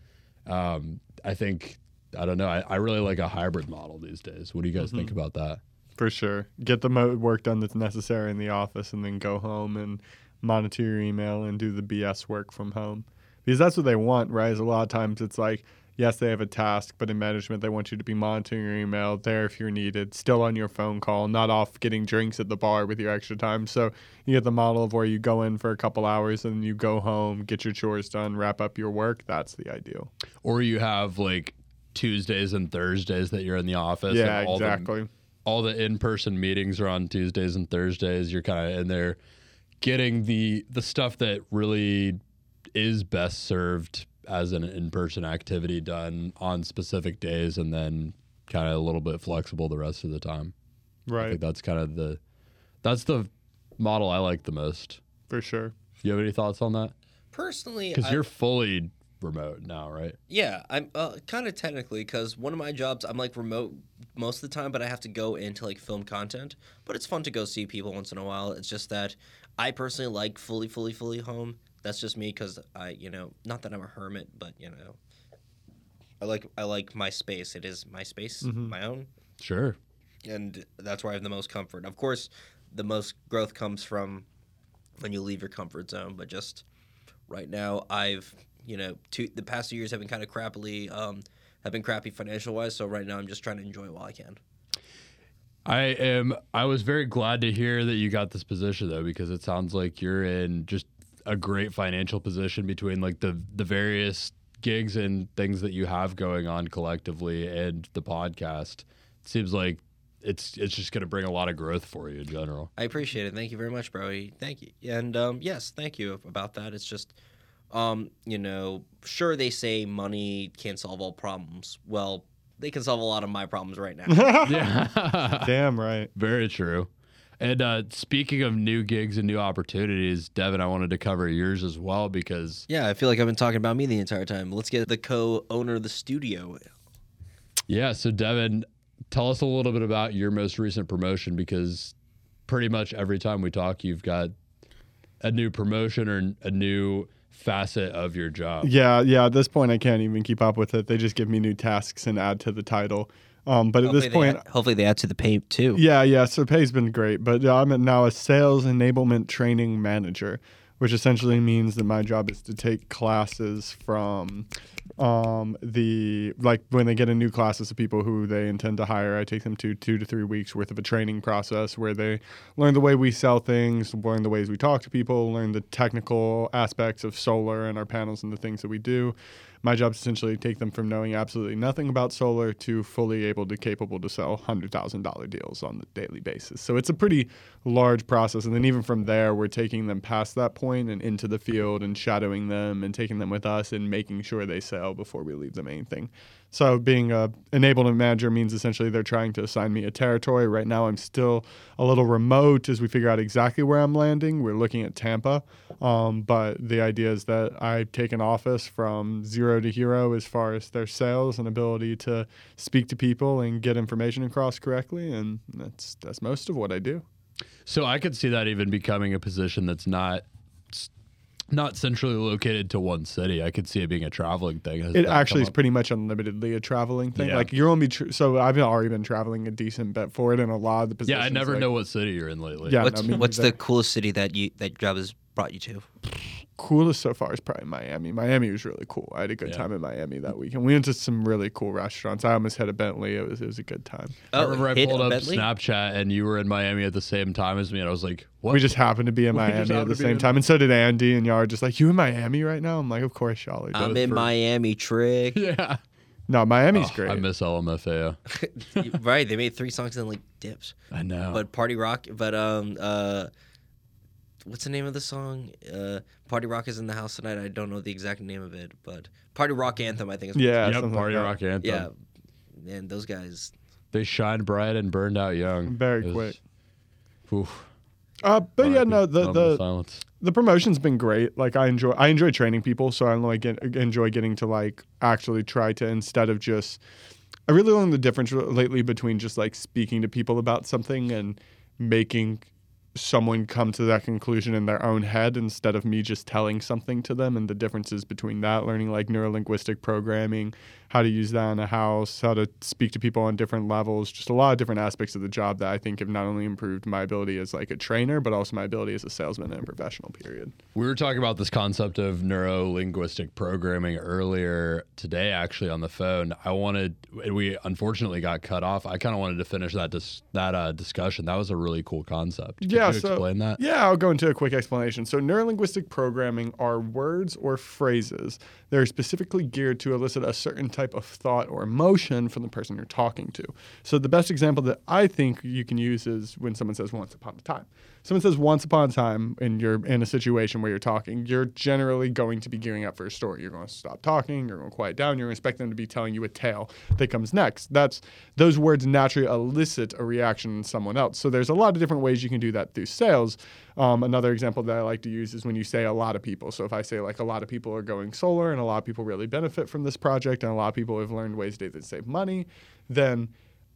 um, I think, I don't know, I, I really like a hybrid model these days. What do you guys think about that? For sure. Get the mo- work done that's necessary in the office and then go home and monitor your email and do the BS work from home. Because that's what they want, right? Is a lot of times it's like, yes, they have a task, but in management, they want you to be monitoring your email, there if you're needed, still on your phone call, not off getting drinks at the bar with your extra time. So you get the model of where you go in for a couple hours and you go home, get your chores done, wrap up your work. That's the ideal. or you have like Tuesdays and Thursdays that you're in the office. yeah, and all the- exactly. all the in-person meetings are on Tuesdays and Thursdays. You're kind of in there getting the the stuff that really is best served as an in-person activity done on specific days, and then kind of a little bit flexible the rest of the time. I Right. think that's kind of the that's the model I like the most. For sure. You have any thoughts on that? Personally, Because you're fully remote now, right? Yeah, I'm uh, kind of technically because one of my jobs I'm like remote most of the time, but I have to go into like film content. But it's fun to go see people once in a while. It's just that I personally like fully, fully, fully home. That's just me because I, you know, not that I'm a hermit, but you know, I like I like my space. It is my space, my own, Sure. and that's where I have the most comfort. Of course, the most growth comes from when you leave your comfort zone. But just right now, I've you know, two, the past two years have been kind of crappily, um, have been crappy financial wise. So right now, I'm just trying to enjoy while I can. I am. I was very glad to hear that you got this position though, because it sounds like you're in just a great financial position between like the the various gigs and things that you have going on collectively and the podcast. It seems like it's it's just going to bring a lot of growth for you in general. I appreciate it. Thank you very much, Brody. Thank you. And um, yes, thank you about that. It's just, um, you know, sure they say money can't solve all problems. Well, they can solve a lot of my problems right now. [LAUGHS] [LAUGHS] yeah. Damn right. Very true. And uh, speaking of new gigs and new opportunities, Devin, I wanted to cover yours as well because yeah, I feel like I've been talking about me the entire time. Let's get the co-owner of the studio. Yeah. So, Devin, tell us a little bit about your most recent promotion because pretty much every time we talk, you've got a new promotion or a new facet of your job. Yeah, yeah. At this point, I can't even keep up with it. They just give me new tasks and add to the title. Um, but at this point, hopefully they add to the pay too. yeah, yeah. So pay's been great, but uh, I'm now a sales enablement training manager, which essentially means that my job is to take classes from um, the like when they get in new classes of people who they intend to hire. I take them to two to three weeks worth of a training process where they learn the way we sell things, learn the ways we talk to people, learn the technical aspects of solar and our panels and the things that we do. My job is essentially to take them from knowing absolutely nothing about solar to fully able to capable to sell hundred thousand dollar deals on the daily basis. So it's a pretty large process, and then even from there, we're taking them past that point and into the field and shadowing them and taking them with us and making sure they sell before we leave them anything. So being a enablement manager means essentially they're trying to assign me a territory. Right now, I'm still a little remote as we figure out exactly where I'm landing. We're looking at Tampa, um, but the idea is that I take an office from zero to hero as far as their sales and ability to speak to people and get information across correctly, and that's that's most of what I do. So I could see that even becoming a position that's not not centrally located to one city. I could see it being a traveling thing. Has It actually is up? pretty much unlimitedly a traveling thing. Yeah. Like you're only tr- so I've already been traveling a decent bit for it, and a lot of the positions. Yeah, I never like, know what city you're in lately. Yeah, What's no, what's the coolest city that you that job has brought you to? [LAUGHS] coolest so far is probably Miami. Miami was really cool. I had a good Yeah. time in Miami that weekend. We went to some really cool restaurants. I almost had a Bentley. It was it was a good time. I remember I Oh, hit pulled up Bentley? Snapchat and you were in Miami at the same time as me, and I was like, "What?" We just happened to be in [LAUGHS] We Miami at the same time, and so did Andy. And y'all are just like, "You in Miami right now?" I'm like, "Of course, y'all are." I'm in for- Miami, trick. [LAUGHS] yeah. no, Miami's Oh, great. I miss LMFAO. [LAUGHS] right, they made three songs in like dips. I know. But Party Rock, but um, uh, what's the name of the song? Uh, Party Rock is in the house tonight. I don't know the exact name of it, but Party Rock anthem. I think is yeah, yep, something like Party. Rock Anthem. yeah. And those guys, They shine bright and burned out young. Very was- quick. Oof. Uh, but yeah, no, the the the promotion's been great. Like I enjoy I enjoy training people, so I like get, enjoy getting to like actually try to instead of just I really learned the difference lately between just like speaking to people about something and making someone come to that conclusion in their own head instead of me just telling something to them and the differences between that learning like neurolinguistic programming how to use that in a house how to speak to people on different levels just a lot of different aspects of the job that i think have not only improved my ability as like a trainer but also my ability as a salesman and a professional period We were talking about this concept of neuro linguistic programming earlier today, actually on the phone. I wanted, we unfortunately got cut off. I kind of wanted to finish that dis- that uh, discussion. That was a really cool concept. Could yeah, you so explain that? yeah, I'll go into a quick explanation. So, neuro linguistic programming are words or phrases that are specifically geared to elicit a certain type of thought or emotion from the person you're talking to. So, the best example that I think you can use is when someone says "once upon a time." Someone says once upon a time and you're in a situation where you're talking, you're generally going to be gearing up for a story. You're going to stop talking, you're going to quiet down, you're going to expect them to be telling you a tale that comes next. That's those words naturally elicit a reaction in someone else. So there's a lot of different ways you can do that through sales. Um, another example that I like to use is when you say a lot of people. So if I say like a lot of people are going solar and a lot of people really benefit from this project and a lot of people have learned ways to save money, then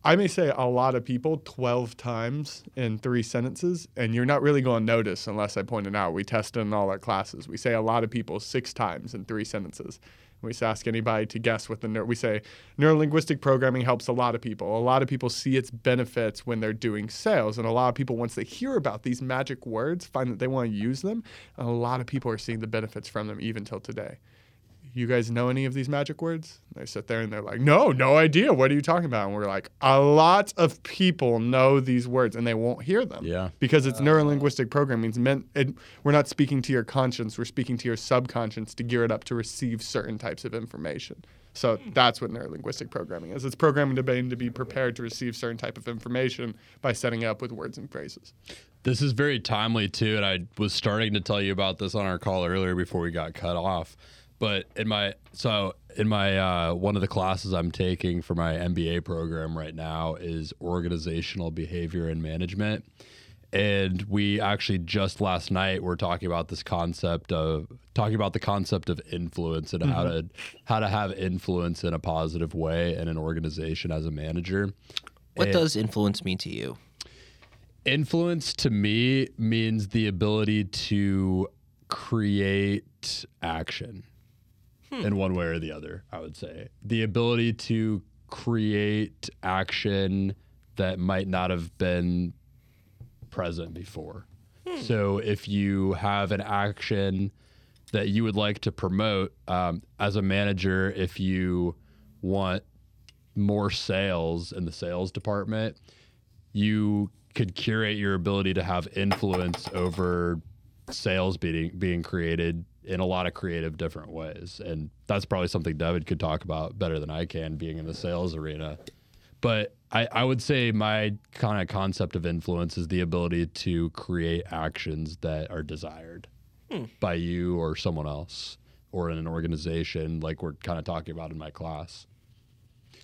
I may say a lot of people 12 times in three sentences, and you're not really going to notice unless I point it out. We test it in all our classes. We say a lot of people six times in three sentences. We just ask anybody to guess what the neuro. We say neurolinguistic programming helps a lot of people. A lot of people see its benefits when they're doing sales, and a lot of people, once they hear about these magic words, find that they want to use them. And a lot of people are seeing the benefits from them even till today you guys know any of these magic words? They sit there and they're like, no, no idea. What are you talking about? And we're like, a lot of people know these words and they won't hear them. Yeah. Because it's uh, neurolinguistic programming. It's meant, it, we're not speaking to your conscience, we're speaking to your subconscious to gear it up to receive certain types of information. So that's what neurolinguistic programming is. It's programming the brain to be prepared to receive certain type of information by setting it up with words and phrases. This is very timely too, and I was starting to tell you about this on our call earlier before we got cut off. But in my so in my uh, one of the classes I'm taking for my MBA program right now is organizational behavior and management. And we actually just last night were talking about this concept of talking about the concept of influence and how to how to have influence in a positive way in an organization as a manager. What And- does influence mean to you? Influence to me means the ability to create action in one way or the other, I would say. The ability to create action that might not have been present before. So if you have an action that you would like to promote um, as a manager, if you want more sales in the sales department, you could curate your ability to have influence over sales being being created in a lot of creative different ways. And that's probably something David could talk about better than I can being in the sales arena. But I, I would say my kind of concept of influence is the ability to create actions that are desired by you or someone else or in an organization like we're kind of talking about in my class.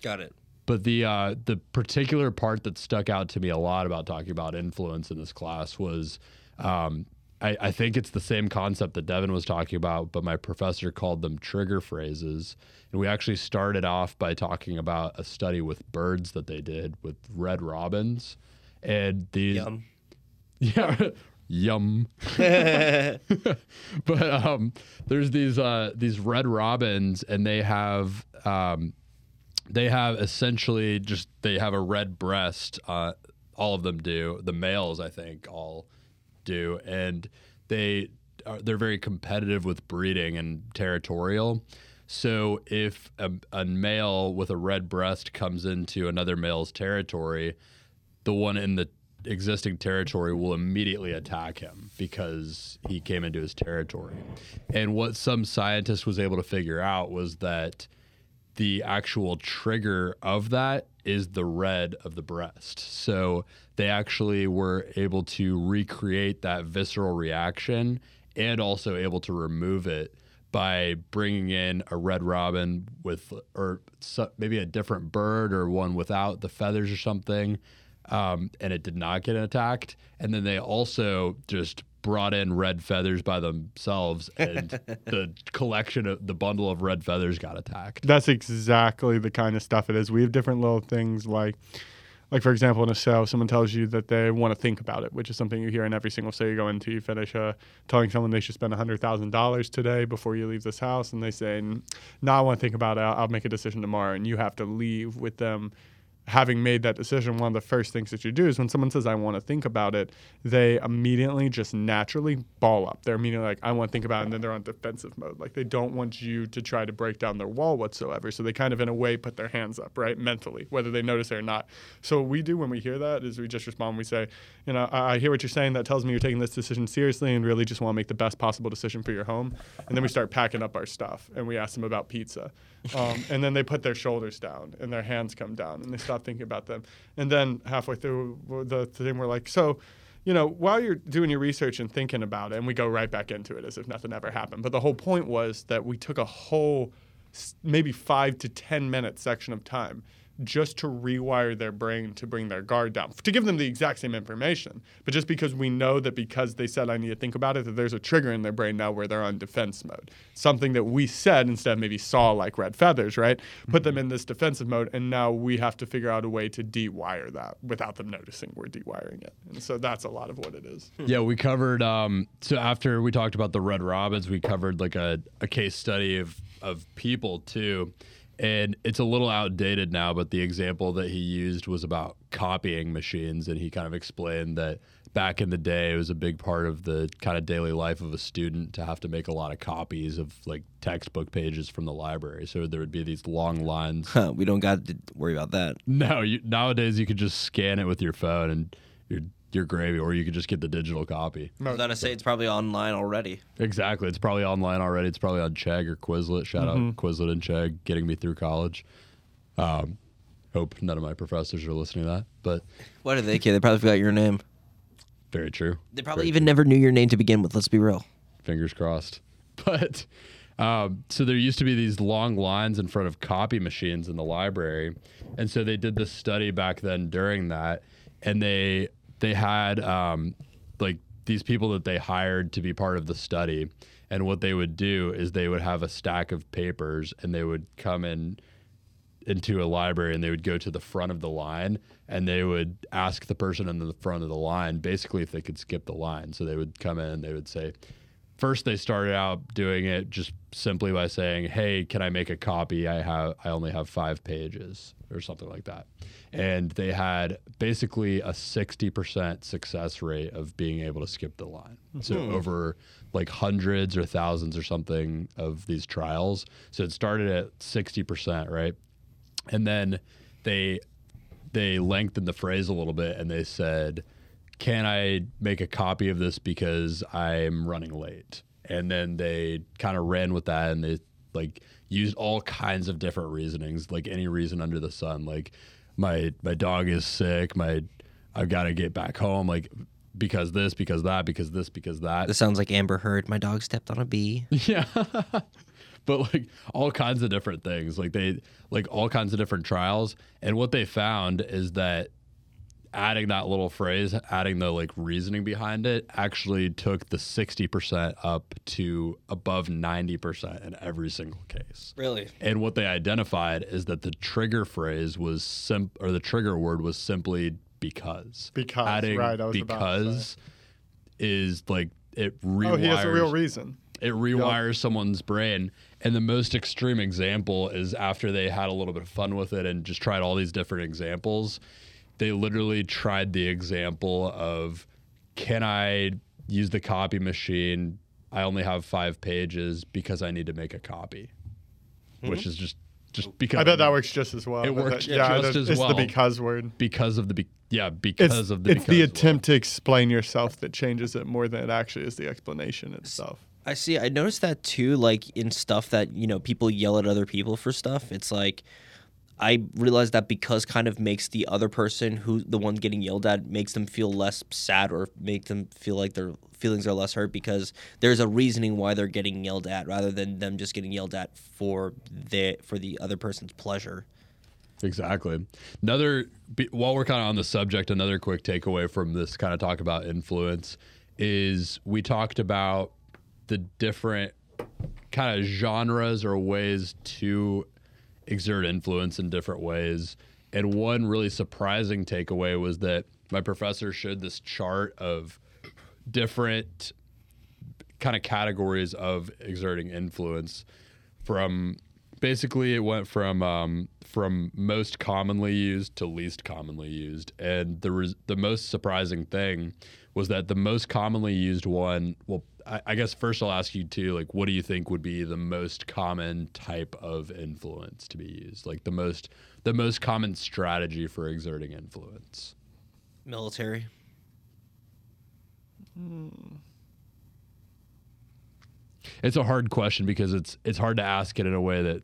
Got it. But the uh, the particular part that stuck out to me a lot about talking about influence in this class was, um, I, I think it's the same concept that Devin was talking about, but my professor called them trigger phrases, and we actually started off by talking about a study with birds that they did with red robins, and these Yum. [LAUGHS] yeah. Yum. [LAUGHS] [LAUGHS] but um, there's these uh, these red robins, and they have um, they have essentially just they have a red breast. Uh, all of them do. The males, I think, all do, and they are, they're very competitive with breeding and territorial. So if a, a male with a red breast comes into another male's territory, the one in the existing territory will immediately attack him because he came into his territory. And what some scientist was able to figure out was that the actual trigger of that is the red of the breast. So they actually were able to recreate that visceral reaction and also able to remove it by bringing in a red robin with or maybe a different bird or one without the feathers or something um, and it did not get attacked and then they also just brought in red feathers by themselves and [LAUGHS] the collection of the bundle of red feathers got attacked That's exactly the kind of stuff it is. We have different little things like, like for example, in a sale, someone tells you that they want to think about it, which is something you hear in every single sale you go into. You finish uh, telling someone they should spend hundred thousand dollars today before you leave this house, and they say, "No, I want to think about it. I'll, I'll make a decision tomorrow." And you have to leave with them having made that decision, one of the first things that you do is when someone says, I want to think about it, they immediately just naturally ball up. They're immediately like, I want to think about it. And then they're on defensive mode. Like they don't want you to try to break down their wall whatsoever. So they kind of, in a way, put their hands up, right? Mentally, whether they notice it or not. So what we do when we hear that is we just respond. We say, you know, I, I hear what you're saying. That tells me you're taking this decision seriously and really just want to make the best possible decision for your home. And then we start packing up our stuff and we ask them about pizza. Um, and then they put their shoulders down and their hands come down and they stop thinking about them. And then halfway through the thing, we're like, so you know, while you're doing your research and thinking about it, and we go right back into it as if nothing ever happened. But the whole point was that we took a whole, maybe five to 10 minute section of time just to rewire their brain to bring their guard down, to give them the exact same information. But just because we know that because they said, I need to think about it, that there's a trigger in their brain now where they're on defense mode. Something that we said instead of maybe saw like red feathers, right? Put them in this defensive mode, and now we have to figure out a way to de-wire that without them noticing we're de-wiring it. And so that's a lot of what it is. [LAUGHS] Yeah, we covered. Um, so after we talked about the Red Robins, we covered like a, a case study of of people too, and it's a little outdated now. But the example that he used was about copying machines, and he kind of explained that back in the day, it was a big part of the kind of daily life of a student to have to make a lot of copies of like textbook pages from the library. So there would be these long lines Huh, [LAUGHS] we don't got to worry about that. no, you, nowadays you could just scan it with your phone and you're you're gravy, or you could just get the digital copy. I was gonna say it's probably online already. Exactly, it's probably online already. It's probably on Chegg or Quizlet. Shout out Quizlet and Chegg, getting me through college. Um, hope none of my professors are listening to that, but What do they care? They probably forgot your name. very true. They probably Very even never knew your name to begin with. Let's be real. fingers crossed. [LAUGHS] But um, so there used to be these long lines in front of copy machines in the library, and so they did this study back then during that, and they they had um, like these people that they hired to be part of the study, and what they would do is they would have a stack of papers, and they would come in into a library and they would go to the front of the line and they would ask the person in the front of the line basically if they could skip the line. So they would come in and they would say, first they started out doing it just simply by saying, "Hey, can I make a copy? I have I only have 5 pages." or something like that. And they had basically a 60% success rate of being able to skip the line. So hmm. over like hundreds or thousands or something of these trials. So it started at 60%, right? And then they they lengthened the phrase a little bit and they said, "Can I make a copy of this because I'm running late?" And then they kind of ran with that and they like used all kinds of different reasonings, like any reason under the sun, like my my dog is sick, my I've got to get back home, like because this, because that, because this, because that. This sounds like Amber Heard. My dog stepped on a bee. [LAUGHS] Yeah. but like all kinds of different things. Like they like all kinds of different trials. And what they found is that adding that little phrase, adding the like reasoning behind it actually took the 60% up to above 90% in every single case. Really? And what they identified is that the trigger phrase was sim or the trigger word was simply because. Because, adding right, I was about to because is like it rewires Oh, he has a real reason. it rewires someone's brain. And the most extreme example is after they had a little bit of fun with it and just tried all these different examples, they literally tried the example of can I use the copy machine? I only have five pages because I need to make a copy, hmm. which is just just because I bet that works just as well. It works that- yeah, just as it's well. It's the because word. because of the be- yeah It's, because of the it's the because word. attempt to explain yourself that changes it more than it actually is the explanation itself. I see. I noticed that too, like in stuff that, you know, people yell at other people for stuff. It's like, I realize that because kind of makes the other person who, the one getting yelled at, makes them feel less sad or make them feel like their feelings are less hurt because there's a reasoning why they're getting yelled at rather than them just getting yelled at for the, for the other person's pleasure. Exactly. Another, while we're kind of on the subject, another quick takeaway from this kind of talk about influence is we talked about the different kind of genres or ways to exert influence in different ways. And one really surprising takeaway was that my professor showed this chart of different kind of categories of exerting influence from basically it went from um, from most commonly used to least commonly used and the res- the most surprising thing was that the most commonly used one well I, I guess first I'll ask you too like what do you think would be the most common type of influence to be used? Like the most the most common strategy for exerting influence? Military. Hmm. It's a hard question because it's it's hard to ask it in a way that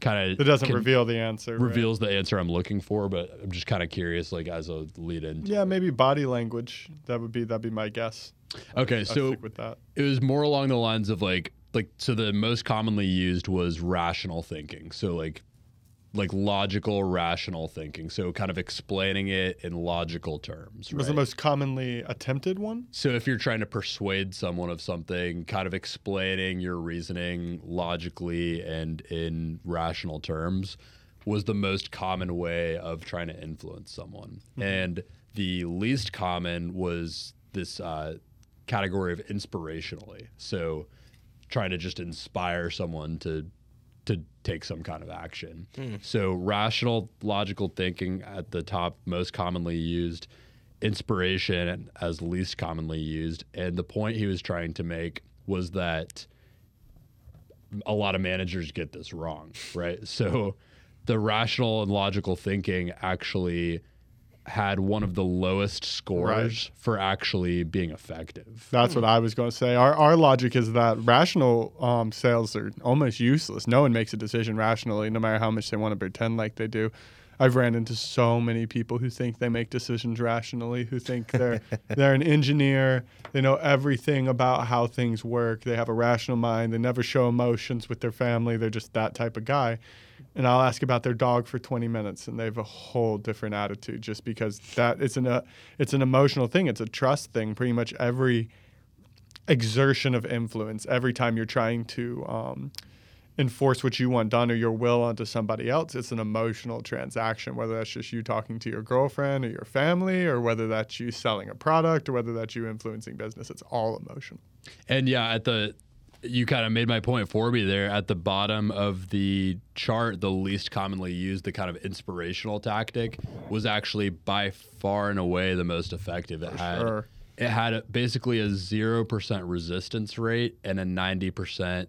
kind It doesn't reveal the answer. right? reveals the answer I'm looking for, but I'm just kind of curious, like as a lead in. Yeah, maybe body language. That would be that'd be my guess. Okay, I'd so that. it was more along the lines of like like so the most commonly used was rational thinking. So like like logical rational thinking. So kind of explaining it in logical terms. Was the most commonly attempted one? So if you're trying to persuade someone of something, kind of explaining your reasoning logically and in rational terms was the most common way of trying to influence someone. And the least common was this uh, category of inspirationally. So trying to just inspire someone to take some kind of action. Hmm. So rational logical thinking at the top most commonly used inspiration as least commonly used. And the point he was trying to make was that a lot of managers get this wrong right? [LAUGHS] So the rational and logical thinking actually had one of the lowest scores for actually being effective That's what I was going to say. Our our logic is that rational um, sales are almost useless. No one makes a decision rationally, no matter how much they want to pretend like they do. I've ran into so many people who think they make decisions rationally, who think they're [LAUGHS] they're an engineer, they know everything about how things work, they have a rational mind, they never show emotions with their family, they're just that type of guy. And I'll ask about their dog for 20 minutes and they have a whole different attitude just because that it's an uh, it's an emotional thing, it's a trust thing. Pretty much every exertion of influence every time you're trying to um, enforce what you want done or your will onto somebody else it's an emotional transaction whether that's just you talking to your girlfriend or your family or whether that's you selling a product or whether that's you influencing business. It's all emotional. And yeah, at the you kind of made my point for me there. At the bottom of the chart the least commonly used the kind of inspirational tactic was actually by far and away the most effective. It had sure. it had a, basically a 0% resistance rate and a 90%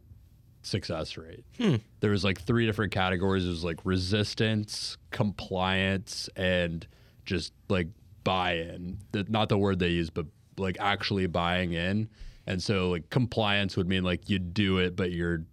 success rate. Hmm. There was like three different categories. It was like resistance compliance and just like buy-in. Not the word they use but like actually buying in and so like compliance would mean like you do it but you're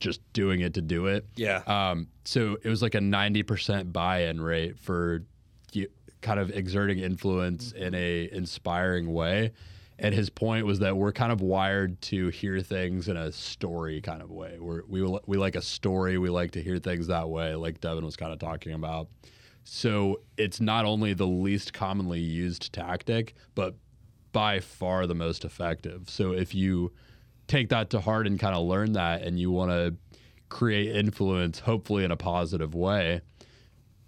just doing it to do it Yeah. um, so it was like a 90% buy-in rate for you, kind of exerting influence in a inspiring way. And his point was that we're kind of wired to hear things in a story kind of way. We're, we we like a story. We like to hear things that way, like Devin was kind of talking about. So it's not only the least commonly used tactic, but by far the most effective. So if you take that to heart and kind of learn that and you want to create influence, hopefully in a positive way,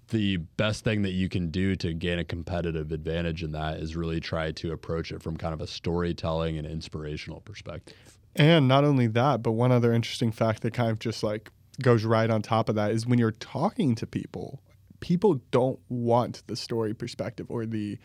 the best thing that you can do to gain a competitive advantage in that is really try to approach it from kind of a storytelling and inspirational perspective. And not only that, but one other interesting fact that kind of just like goes right on top of that is when you're talking to people, people don't want the story perspective or the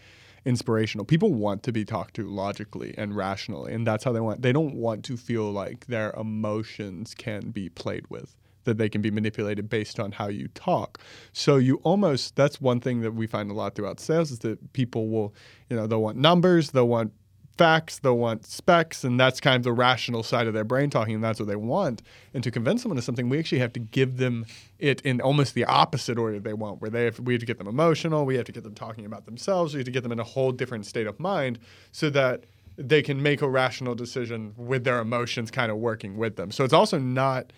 inspirational. People want to be talked to logically and rationally, and that's how they want. They don't want to feel like their emotions can be played with, that they can be manipulated based on how you talk. So you almost that's one thing that we find a lot throughout sales is that people will, you know, they'll want numbers, they'll want facts, they'll want specs, and that's kind of the rational side of their brain talking, and that's what they want. And to convince someone of something, we actually have to give them it in almost the opposite order they want, where they have, we have to get them emotional, we have to get them talking about themselves, we have to get them in a whole different state of mind so that they can make a rational decision with their emotions kind of working with them. So it's also not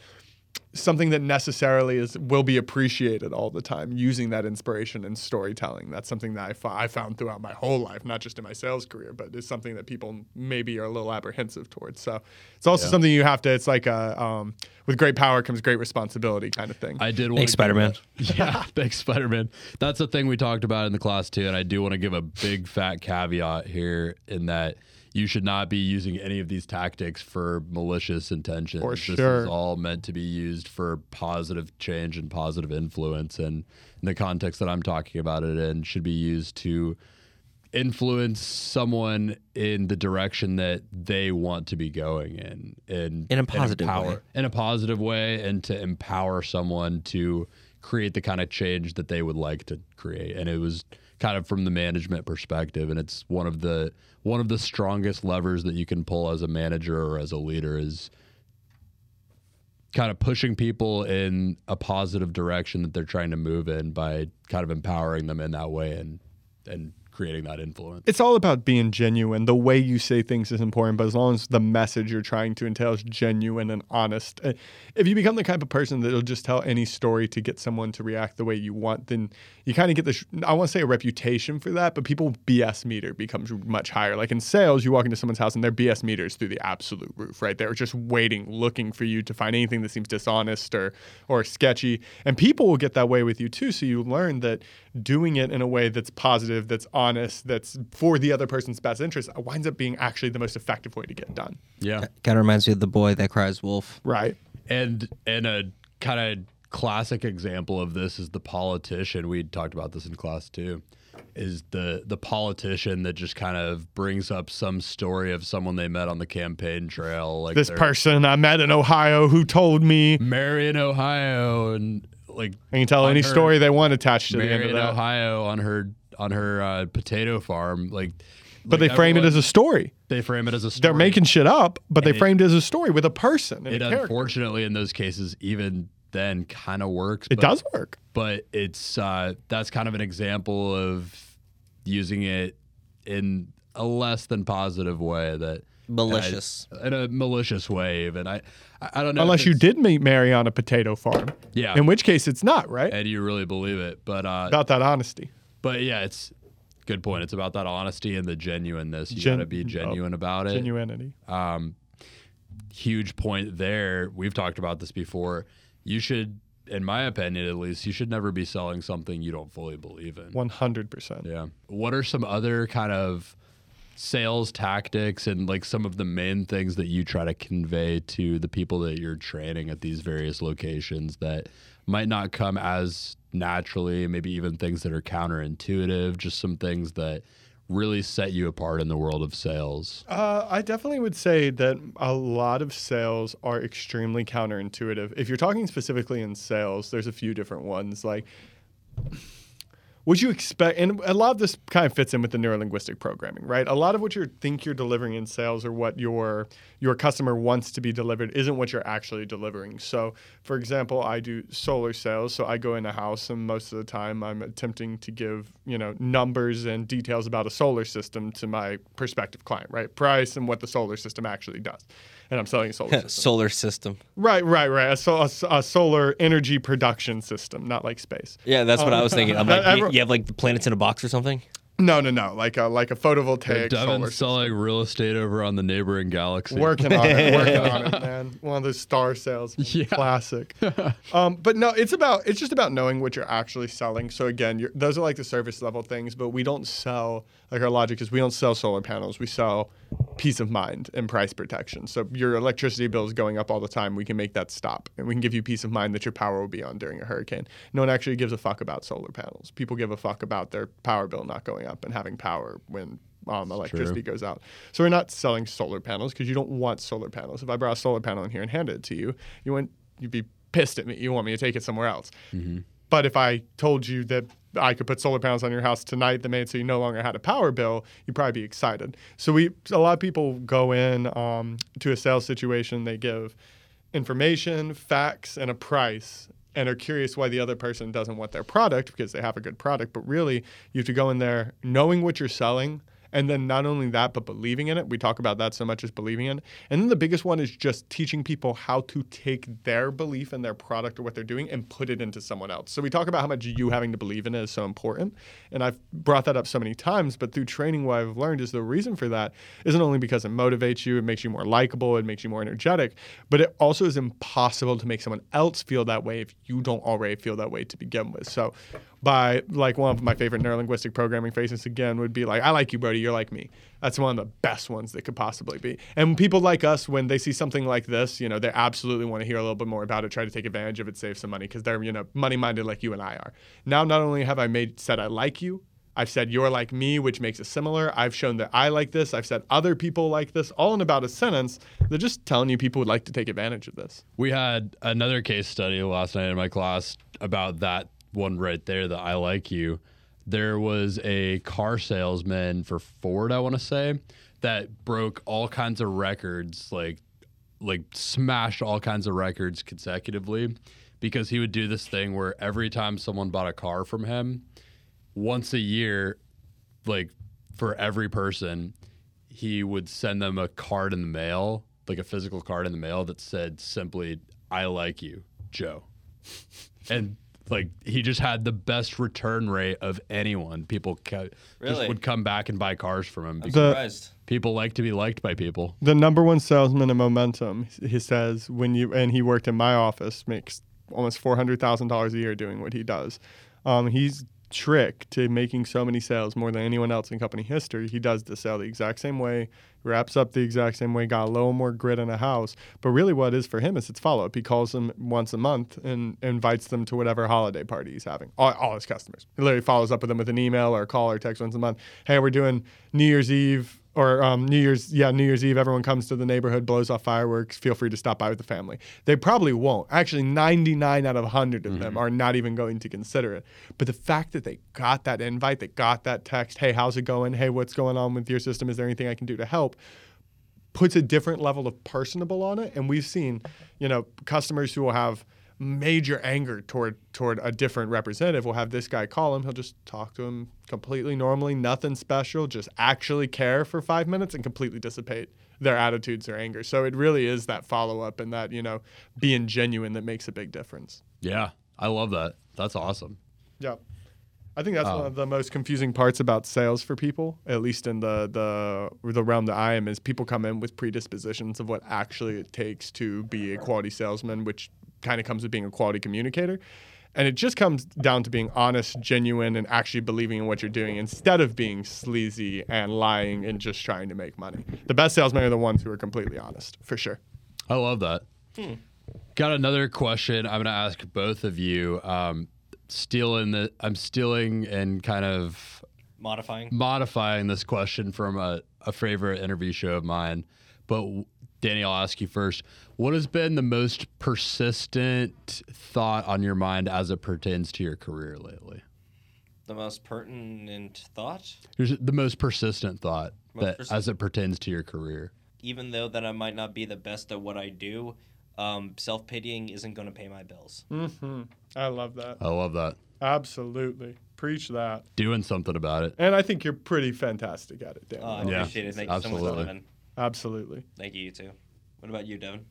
something that necessarily is will be appreciated all the time using that inspiration and storytelling that's something that I, found throughout my whole life not just in my sales career but it's something that people maybe are a little apprehensive towards so it's also Yeah. something you have to it's like a um, with great power comes great responsibility kind of thing I did want [LAUGHS] Thanks, Spider-Man. Yeah, thanks, Spider Man. That's the thing we talked about in the class too, and I do want to give a big fat caveat here in that you should not be using any of these tactics for malicious intentions. For This sure. is all meant to be used for positive change and positive influence, and in the context that I'm talking about it in, should be used to influence someone in the direction that they want to be going in in In a positive empower- way. in a positive way and to empower someone to create the kind of change that they would like to create and it was kind of from the management perspective and it's one of the one of the strongest levers that you can pull as a manager or as a leader is kind of pushing people in a positive direction that they're trying to move in by kind of empowering them in that way and and creating that influence. It's all about being genuine. The way you say things is important, but as long as the message you're trying to entail is genuine and honest. Uh, If you become the type of person that'll just tell any story to get someone to react the way you want, then you kind of get this I want to say a reputation for that, but people BS meter becomes much higher. Like in sales, you walk into someone's house and their BS meter is through the absolute roof, right? They're just waiting, looking for you to find anything that seems dishonest or or sketchy. And people will get that way with you too. So you learn that doing it in a way that's positive, that's honest, that's for the other person's best interest winds up being actually the most effective way to get done. Yeah. Kind of reminds me of the boy that cries wolf. Right. And and a kind of classic example of this is the politician. We talked about this in class too. Is the the politician that just kind of brings up some story of someone they met on the campaign trail, like This person I met in Ohio who told me Marion, Ohio, and like I can tell any story they want attached to the end of that. Ohio, on her on her uh, potato farm, like. But they frame it as a story. they frame it as a story. They're making shit up, but they And it- framed it as a story with a person. And it. a. Unfortunately, in those cases, even then, kind of works. It but- does work. but it's uh, that's kind of an example of using it in a less than positive way that Malicious. in a malicious way even i i I don't know Unless you did meet Mary on a potato farm. yeah In which case it's not, right? and you really believe it but uh About that honesty. but yeah it's good point it's about that honesty and the genuineness you Gen- gotta be oh, genuine about it Genuinity. um, huge point there. We've talked about this before. You should, in my opinion at least, you should never be selling something you don't fully believe in. 100%. Yeah. What are some other kind of sales tactics and like some of the main things that you try to convey to the people that you're training at these various locations that might not come as naturally, maybe even things that are counterintuitive, just some things that really set you apart in the world of sales? Uh, I definitely would say that a lot of sales are extremely counterintuitive. If you're talking specifically in sales, there's a few different ones. Like, would you expect, and a lot of this kind of fits in with the neurolinguistic programming, right? A lot of what you think you're delivering in sales or what your your customer wants to be delivered isn't what you're actually delivering. So, for example, I do solar sales, so I go in a house, and most of the time I'm attempting to give you know numbers and details about a solar system to my prospective client, right? Price and what the solar system actually does, and I'm selling a solar [LAUGHS] system. Solar system. Right, right, right. A, so, a, a solar energy production system, not like space. Yeah, that's what I was thinking. I'm like, [LAUGHS] you, Everyone- you have like the planets in a box or something. No, no, no. Like a like a photovoltaic solar Devin's system. selling real estate over on the neighboring galaxy. Working on it, working on it, [LAUGHS] man. One of those star sales, Yeah. classic. um, but no, it's about it's just about knowing what you're actually selling. So again, you're, those are like the service level things, but we don't sell like our logic is we don't sell solar panels. We sell peace of mind and price protection. So your electricity bill is going up all the time. We can make that stop, and we can give you peace of mind that your power will be on during a hurricane. No one actually gives a fuck about solar panels. People give a fuck about their power bill not going up and having power when um, electricity goes out. So we're not selling solar panels because you don't want solar panels. If I brought a solar panel in here and handed it to you, you wouldn't you'd be pissed at me. You want me to take it somewhere else. But if I told you that I could put solar panels on your house tonight that made so you no longer had a power bill, you'd probably be excited. So we a lot of people go in um, to a sales situation, they give information, facts, and a price. And are curious why the other person doesn't want their product because they have a good product. But really, you have to go in there knowing what you're selling, and then not only that, but believing in it. We talk about that so much as believing in it. And then the biggest one is just teaching people how to take their belief in their product or what they're doing and put it into someone else. So we talk about how much you having to believe in it is so important. And I've brought that up so many times, but through training, what I've learned is the reason for that isn't only because it motivates you, it makes you more likable, it makes you more energetic, but it also is impossible to make someone else feel that way if you don't already feel that way to begin with. So by like one of my favorite neurolinguistic programming phrases again would be like, I like you, Brody, you're like me. That's one of the best ones that could possibly be. And people like us, when they see something like this, you know, they absolutely want to hear a little bit more about it, try to take advantage of it, save some money because they're, you know, money minded like you and I are. Now, not only have I made said I like you, I've said you're like me, which makes it similar. I've shown that I like this. I've said other people like this, all in about a sentence. They're just telling you people would like to take advantage of this. We had another case study last night in my class about that one right there, that I like you. There was a car salesman for Ford, I want to say, that broke all kinds of records, like like smashed all kinds of records consecutively because he would do this thing where every time someone bought a car from him, once a year, like for every person, he would send them a card in the mail, like a physical card in the mail that said simply, I like you, Joe. [LAUGHS] and like he just had the best return rate of anyone. People ca- Really? just would come back and buy cars from him I'm because The- surprised. people like to be liked by people. The number one salesman in Momentum, he says, when you and he worked in my office, makes almost four hundred thousand dollars a year doing what he does. Um, he's trick to making so many sales more than anyone else in company history. He does the sale the exact same way, wraps up the exact same way, got a little more grit in a house. But really, what is for him is it's follow up. He calls them once a month and invites them to whatever holiday party he's having. All, all his customers. He literally follows up with them with an email or a call or text once a month. Hey, we're doing New Year's Eve or um, New Year's, yeah, New Year's Eve, everyone comes to the neighborhood, blows off fireworks. Feel free to stop by with the family. They probably won't. Actually, 99 out of 100 of them are not even going to consider it. But the fact that they got that invite, they got that text, hey, how's it going? Hey, what's going on with your system? Is there anything I can do to help? puts a different level of personable on it. And we've seen, you know, customers who will have major anger toward toward a different representative We'll have this guy call him. He'll just talk to him completely normally, nothing special, just actually care for five minutes and completely dissipate their attitudes or anger. So it really is that follow up and that, you know, being genuine that makes a big difference. Yeah, I love that. That's awesome. Yeah. I think that's Oh. one of um, the most confusing parts about sales for people, at least in the the the realm that I am, is people come in with predispositions of what actually it takes to be a quality salesman, which kind of comes with being a quality communicator. And it just comes down to being honest, genuine, and actually believing in what you're doing instead of being sleazy and lying and just trying to make money. The best salesmen are the ones who are completely honest, for sure. I love that. Got another question. I'm going to ask both of you. Um, stealing the, I'm stealing and kind of Modifying. modifying this question from a, a favorite interview show of mine. But Danny, I'll ask you first. What has been the most persistent thought on your mind as it pertains to your career lately? The most pertinent thought, Here's the most persistent thought Most that persistent- as it pertains to your career. even though that I might not be the best at what I do, um, self pitying isn't going to pay my bills. Mm-hmm. I love that. I love that. Absolutely. Preach that. Doing something about it. And I think you're pretty fantastic at it, Dan. Oh, I Yeah, appreciate it. Thank you so absolutely. much, Devin. Absolutely. Thank you, you too. What about you, Devin?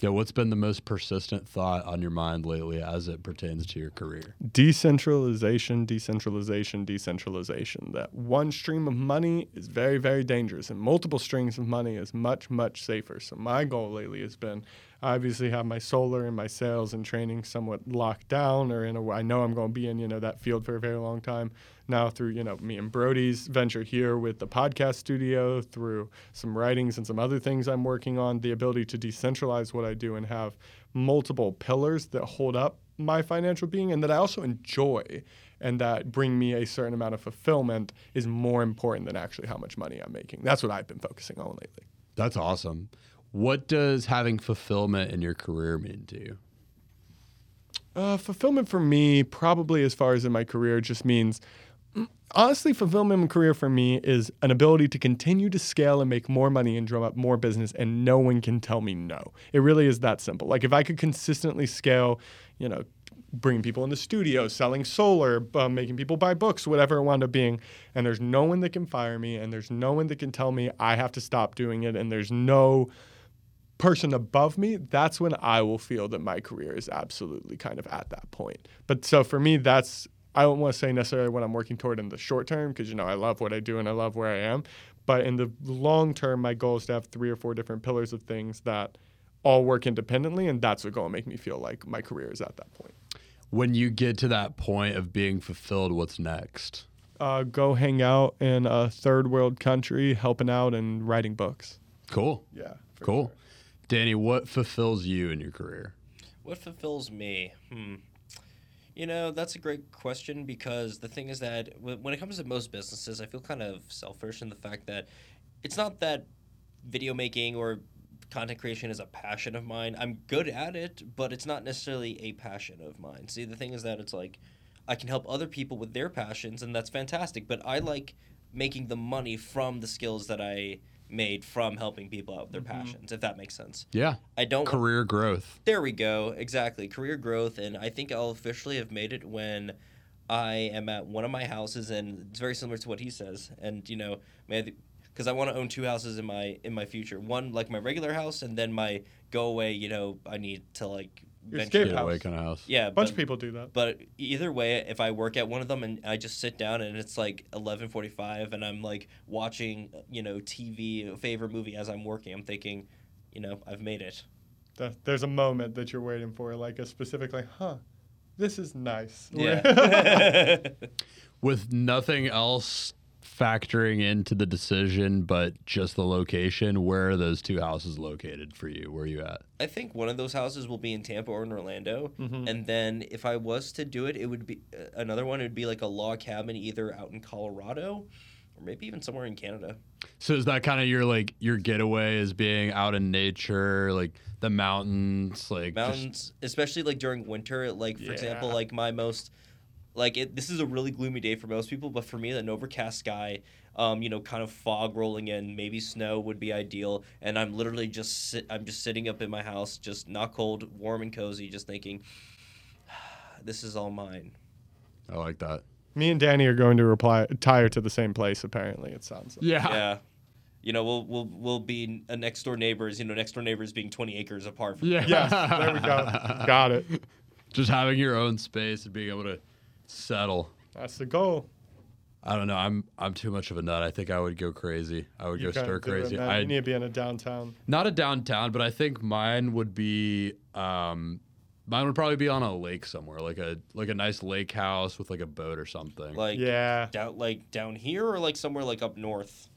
Yeah, what's been the most persistent thought on your mind lately as it pertains to your career? Decentralization, decentralization, decentralization. That one stream of money is very, very dangerous, and multiple streams of money is much, much safer. So, my goal lately has been I obviously have my solar and my sales and training somewhat locked down, or in a, I know I'm going to be in you know that field for a very long time. Now through you know me and Brody's venture here with the podcast studio, through some writings and some other things I'm working on, the ability to decentralize what I do and have multiple pillars that hold up my financial being and that I also enjoy and that bring me a certain amount of fulfillment is more important than actually how much money I'm making. That's what I've been focusing on lately. That's awesome. What does having fulfillment in your career mean to you? Uh, fulfillment for me, probably as far as in my career, just means honestly, fulfillment in career for me is an ability to continue to scale and make more money and drum up more business, and no one can tell me no. It really is that simple. Like if I could consistently scale, you know, bringing people in the studio, selling solar, uh, making people buy books, whatever it wound up being, and there's no one that can fire me, and there's no one that can tell me I have to stop doing it, and there's no person above me, that's when I will feel that my career is absolutely kind of at that point. But so for me, that's I don't want to say necessarily what I'm working toward in the short term because you know I love what I do and I love where I am. But in the long term, my goal is to have three or four different pillars of things that all work independently, and that's what going to make me feel like my career is at that point. When you get to that point of being fulfilled, what's next? Uh, go hang out in a third world country, helping out and writing books. Cool. Yeah. Cool. sure. Danny, what fulfills you in your career? What fulfills me? Hmm. You know, that's a great question because the thing is that when it comes to most businesses, I feel kind of selfish in the fact that it's not that video making or content creation is a passion of mine. I'm good at it, but it's not necessarily a passion of mine. See, the thing is that it's like I can help other people with their passions, and that's fantastic. But I like making the money from the skills that I made from helping people out with their Mm-hmm. passions, if that makes sense. Yeah. I don't Career growth. There we go. Exactly. Career growth. And I think I'll officially have made it when I am at one of my houses and it's very similar to what he says. And, you know, because I want to own two houses in my in my future. One like my regular house and then my go away, you know, I need to like Your venture- escape Get away house. kind of house. Yeah, A bunch but, of people do that. but either way, if I work at one of them and I just sit down and it's like eleven forty five and I'm like watching, you know, TV, a favorite movie as I'm working, I'm thinking, you know, I've made it. Th- There's a moment that you're waiting for, like a specific, like, huh, this is nice. Yeah. [LAUGHS] With nothing else factoring into the decision but just the location, where are those two houses located for you? Where are you at? I think one of those houses will be in Tampa or in Orlando, Mhm. and then if I was to do it, it would be uh, another one. It would be like a log cabin, either out in Colorado, or maybe even somewhere in Canada. So is that kind of your like your getaway is being out in nature, like the mountains, like just- Mountains, especially like during winter. Like for example, like my most, like it, this is a really gloomy day for most people, but for me, an overcast sky. Um, you know, kind of fog rolling in, maybe snow would be ideal, and I'm literally just sit. I'm just sitting up in my house, just not cold, warm and cozy, just thinking, [SIGHS] this is all mine. I like that. Me and Danny are going to reply, retire to the same place, apparently, it sounds like. Yeah. yeah. You know, we'll we'll we'll be a next door neighbors. You know, next door neighbors being twenty acres apart. From Yeah. Yes, there we go. Got it. [LAUGHS] Just having your own space and being able to settle. That's the goal. I don't know. I'm I'm too much of a nut. I think I would go crazy. I would You go stir crazy. I need to be in a downtown. not a downtown, but I think mine would be um mine would probably be on a lake somewhere, like a like a nice lake house with like a boat or something. Like Yeah. down like down here or like somewhere like up north.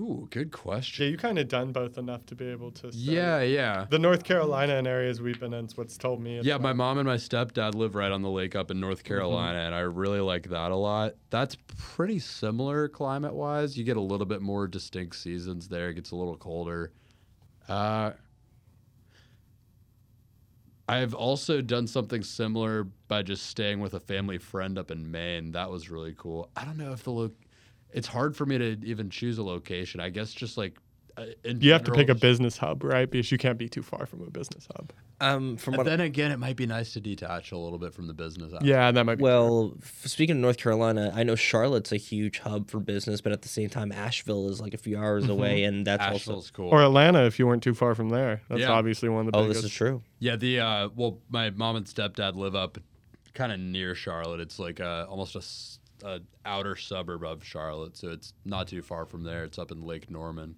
Ooh, good question. Yeah, you kind of done both enough to be able to. Say. Yeah, yeah. The North Carolina and areas we've been in is what's told me. Yeah, my mom and my stepdad live right on the lake up in North Carolina, and I really like that a lot. That's pretty similar climate wise. You get a little bit more distinct seasons there. It gets a little colder. Uh, I've also done something similar by just staying with a family friend up in Maine. That was really cool. I don't know if the look. It's hard for me to even choose a location. I guess just like. uh, in You have to pick a business hub, right? Because you can't be too far from a business hub. Um, from But what then again, it might be nice to detach a little bit from the business. aspect. Yeah, that might be. well, f- speaking of North Carolina, I know Charlotte's a huge hub for business, but at the same time, Asheville is like a few hours away, and that's also. Cool. Or Atlanta, if you weren't too far from there. That's Yeah. obviously one of the Oh, biggest. this is true. Yeah, the uh, well, my mom and stepdad live up kind of near Charlotte. It's like uh almost a, s- a outer suburb of Charlotte, so it's not too far from there. It's up in Lake Norman.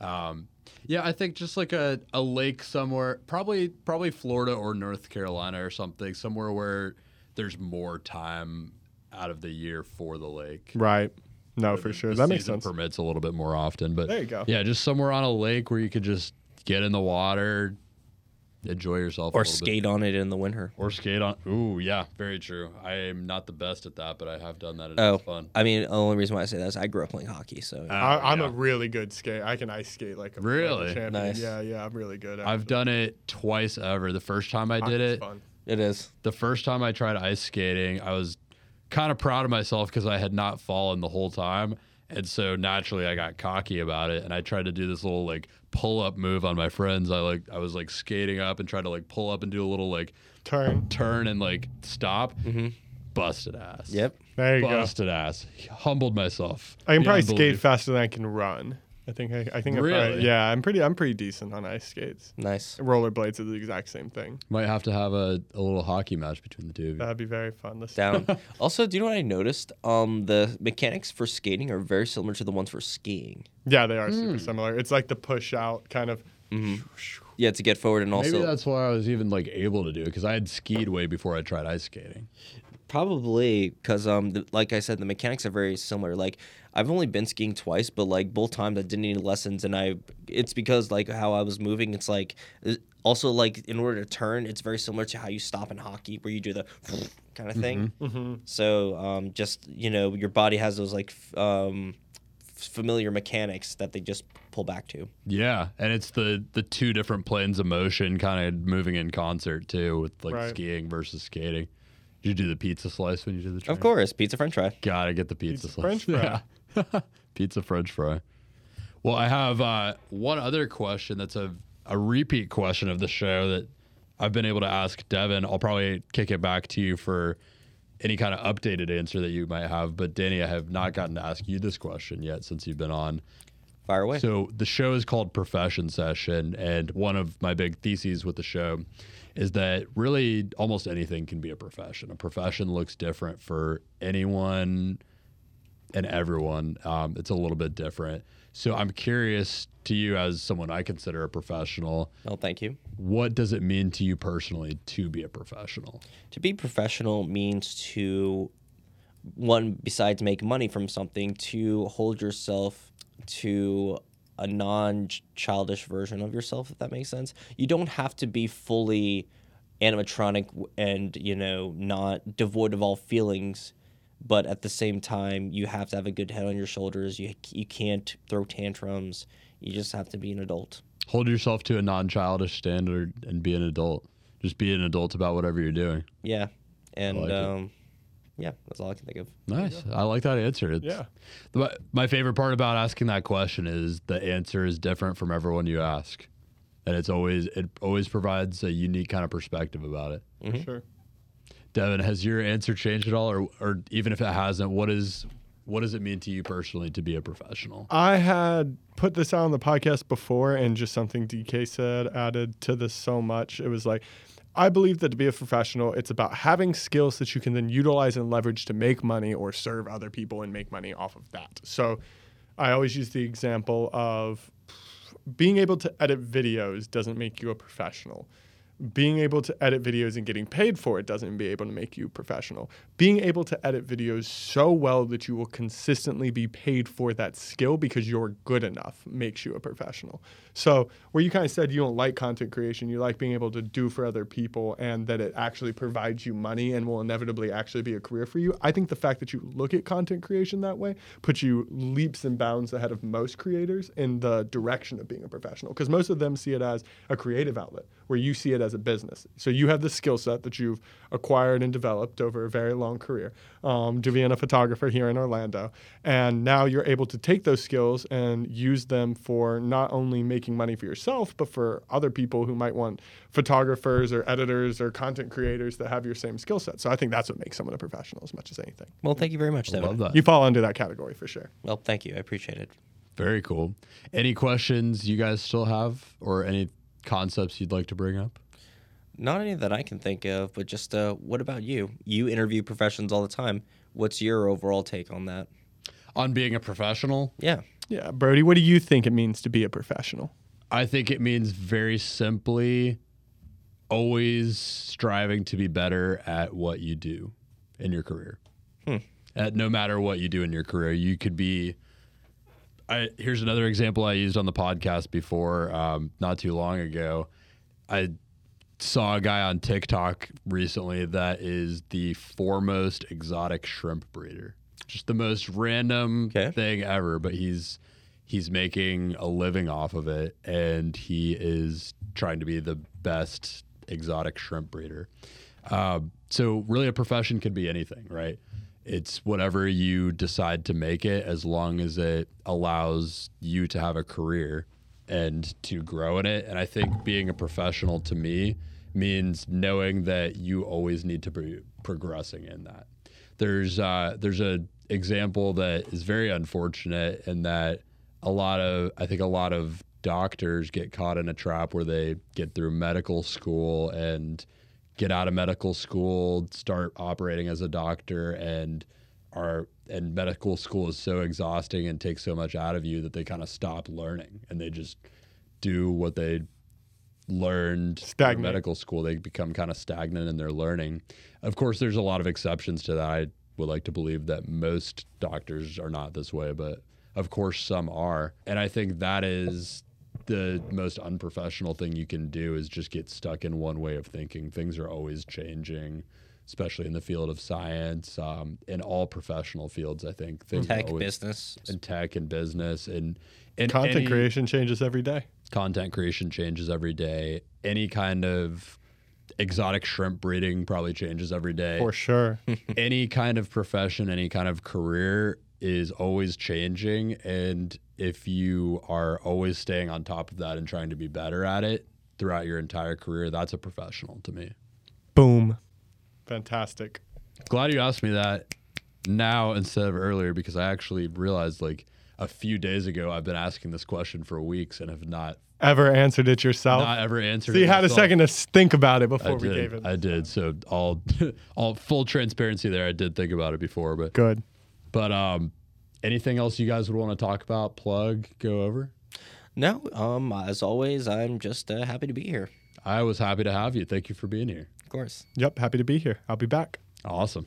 Um, yeah, I think just like a, a lake somewhere, probably probably Florida or North Carolina or something, somewhere where there's more time out of the year for the lake. Right. No, for sure. That makes sense. Permits a little bit more often, but There you go. yeah, just somewhere on a lake where you could just get in the water, enjoy yourself, a Or little bit. skate on it in the winter. Or skate on. Ooh, yeah, very true. I am not the best at that, but I have done that. and Oh, fun. I mean, the only reason why I say that is I grew up playing hockey, so ah, I, I'm yeah. a really good skate. I can ice skate like a like a Really? champion. Nice. Yeah, yeah, I'm really good. I've done it twice ever. The first time I did Hockey's it, Fun. it is. the first time I tried ice skating, I was kind of proud of myself because I had not fallen the whole time. And so naturally I got cocky about it and I tried to do this little like pull up move on my friends. I like I was like skating up and tried to like pull up and do a little like Turn. turn and like stop. Mm-hmm. Busted ass. Yep. There you go. Busted ass. Humbled myself. I can probably skate faster than I can run. I think I, I think I'm probably, yeah, I'm pretty I'm pretty decent on ice skates. Nice. Rollerblades are the exact same thing. Might have to have a, a little hockey match between the two of you. That'd be very fun. This Down. [LAUGHS] also, do you know what I noticed? Um, the mechanics for skating are very similar to the ones for skiing. Yeah, they are Hmm. super similar. It's like the push out kind of. Yeah, to get forward and also Maybe that's why I was even like able to do it because I had skied way before I tried ice skating. Probably because, um, the, like I said, the mechanics are very similar. Like I've only been skiing twice, but like both times I didn't need lessons, and I it's because like how I was moving. It's like uh, also like in order to turn, it's very similar to how you stop in hockey, where you do the [LAUGHS] kind of thing. Mm-hmm. So um, just you know, your body has those like f- um, familiar mechanics that they just pull back to. Yeah, and it's the the two different planes of motion kind of moving in concert too with like Right. skiing versus skating. Did you do the pizza slice when you did the train? Of course, pizza French fry. Gotta get the pizza, Pizza slice. French [LAUGHS] Yeah. [LAUGHS] pizza French fry. Well, I have uh, one other question that's a, a repeat question of the show that I've been able to ask Devin. I'll probably kick it back to you for any kind of updated answer that you might have. But Danny, I have not gotten to ask you this question yet since you've been on. Fire away. So the show is called Profession Session, and one of my big theses with the show is that really almost anything can be a profession. A profession looks different for anyone and everyone. Um, it's a little bit different. So I'm curious to you, as someone I consider a professional, well, thank you. what does it mean to you personally to be a professional? To be professional means to one besides make money from something to hold yourself to a non-childish version of yourself if that makes sense. You don't have to be fully animatronic and you know not devoid of all feelings but at the same time you have to have a good head on your shoulders. You you can't throw tantrums. You just have to be an adult. Hold yourself to a non-childish standard and be an adult. Just be an adult about whatever you're doing. yeah. And like um yeah that's all i can think of Nice. I like that answer. It's, Yeah. The, my favorite part about asking that question is the answer is different from everyone you ask, and it's always it always provides a unique kind of perspective about it. For mm-hmm. sure. Devin, has your answer changed at all, or or even if it hasn't, what is what does it mean to you personally to be a professional? I had put this out on the podcast before, and just something DK said added to this so much. It was like, I believe that to be a professional, it's about having skills that you can then utilize and leverage to make money or serve other people and make money off of that. So I always use the example of being able to edit videos doesn't make you a professional. Being able to edit videos and getting paid for it doesn't be able to make you professional. Being able to edit videos so well that you will consistently be paid for that skill because you're good enough makes you a professional. So, where you kind of said you don't like content creation, you like being able to do for other people and that it actually provides you money and will inevitably actually be a career for you. I think the fact that you look at content creation that way puts you leaps and bounds ahead of most creators in the direction of being a professional because most of them see it as a creative outlet where you see it as a business. So you have the skill set that you've acquired and developed over a very long career um, to being a photographer here in Orlando. And now you're able to take those skills and use them for not only making money for yourself, but for other people who might want photographers or editors or content creators that have your same skill set. So I think that's what makes someone a professional as much as anything. well thank you very much I Devin. love that. You fall under that category for sure. well thank you i appreciate it Very cool. Any questions you guys still have, or any concepts you'd like to bring up? Not any that I can think of, but just uh, what about you? You interview professions all the time. What's your overall take on that? On being a professional, Yeah. Yeah, Brody, what do you think it means to be a professional? I think it means very simply always striving to be better at what you do in your career. At no matter what you do in your career, you could be. I, here's another example I used on the podcast before, um, not too long ago. I saw a guy on TikTok recently that is the foremost exotic shrimp breeder. Just the most random Okay. thing ever, but he's he's making a living off of it and he is trying to be the best exotic shrimp breeder. Um, so really a profession could be anything, right? It's whatever you decide to make it as long as it allows you to have a career and to grow in it. And I think being a professional to me means knowing that you always need to be progressing in that. There's uh, there's a example that is very unfortunate in that a lot of I think a lot of doctors get caught in a trap where they get through medical school and get out of medical school, start operating as a doctor and are and medical school is so exhausting and takes so much out of you that they kind of stop learning and they just do what they learned in Stagnate. medical school. They become kind of stagnant in their learning. Of course, there's a lot of exceptions to that. I would like to believe that most doctors are not this way, but of course some are. And I think that is the most unprofessional thing you can do is just get stuck in one way of thinking. Things are always changing, especially in the field of science, um, in all professional fields. I think things Tech always, business. in tech and business and and Content any- creation changes every day. content creation changes every day. Any kind of exotic shrimp breeding probably changes every day. For sure. [LAUGHS] any kind of profession, any kind of career is always changing. And if you are always staying on top of that and trying to be better at it throughout your entire career, that's a professional to me. Boom. Fantastic. Glad you asked me that now instead of earlier because I actually realized like a few days ago I've been asking this question for weeks and have not Ever answered it yourself? not ever answered so you it had a second to think about it I before we did. gave it. I did. So all [LAUGHS] all full transparency there. I did think about it before, but Good. but um anything else you guys would want to talk about, plug, go over? No, um, as always, I'm just uh, happy to be here. I was happy to have you. Thank you for being here. Of course. Yep. Happy to be here. I'll be back. Awesome.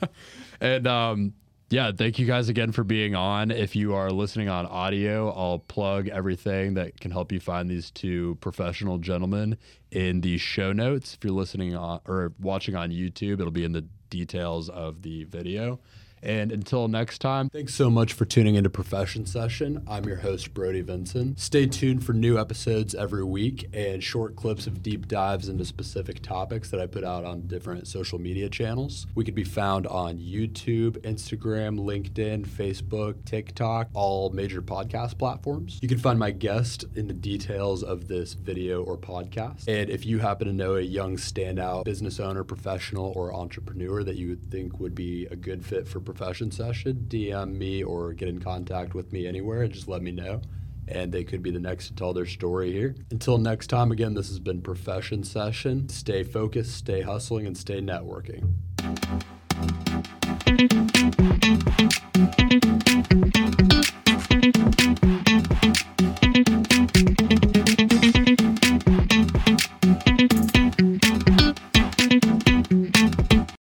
[LAUGHS] and um, yeah, thank you guys again for being on. If you are listening on audio, I'll plug everything that can help you find these two professional gentlemen in the show notes. If you're listening on or watching on YouTube, it'll be in the details of the video. And until next time, thanks so much for tuning into Profession Session. I'm your host, Brody Vinson. Stay tuned for new episodes every week and short clips of deep dives into specific topics that I put out on different social media channels. We could be found on YouTube, Instagram, LinkedIn, Facebook, TikTok, all major podcast platforms. You can find my guest in the details of this video or podcast. And if you happen to know a young standout business owner, professional, or entrepreneur that you would think would be a good fit for profession session, DM me or get in contact with me anywhere and just let me know. And they could be the next to tell their story here. Until next time, again, this has been Profession Session. Stay focused, stay hustling, and stay networking.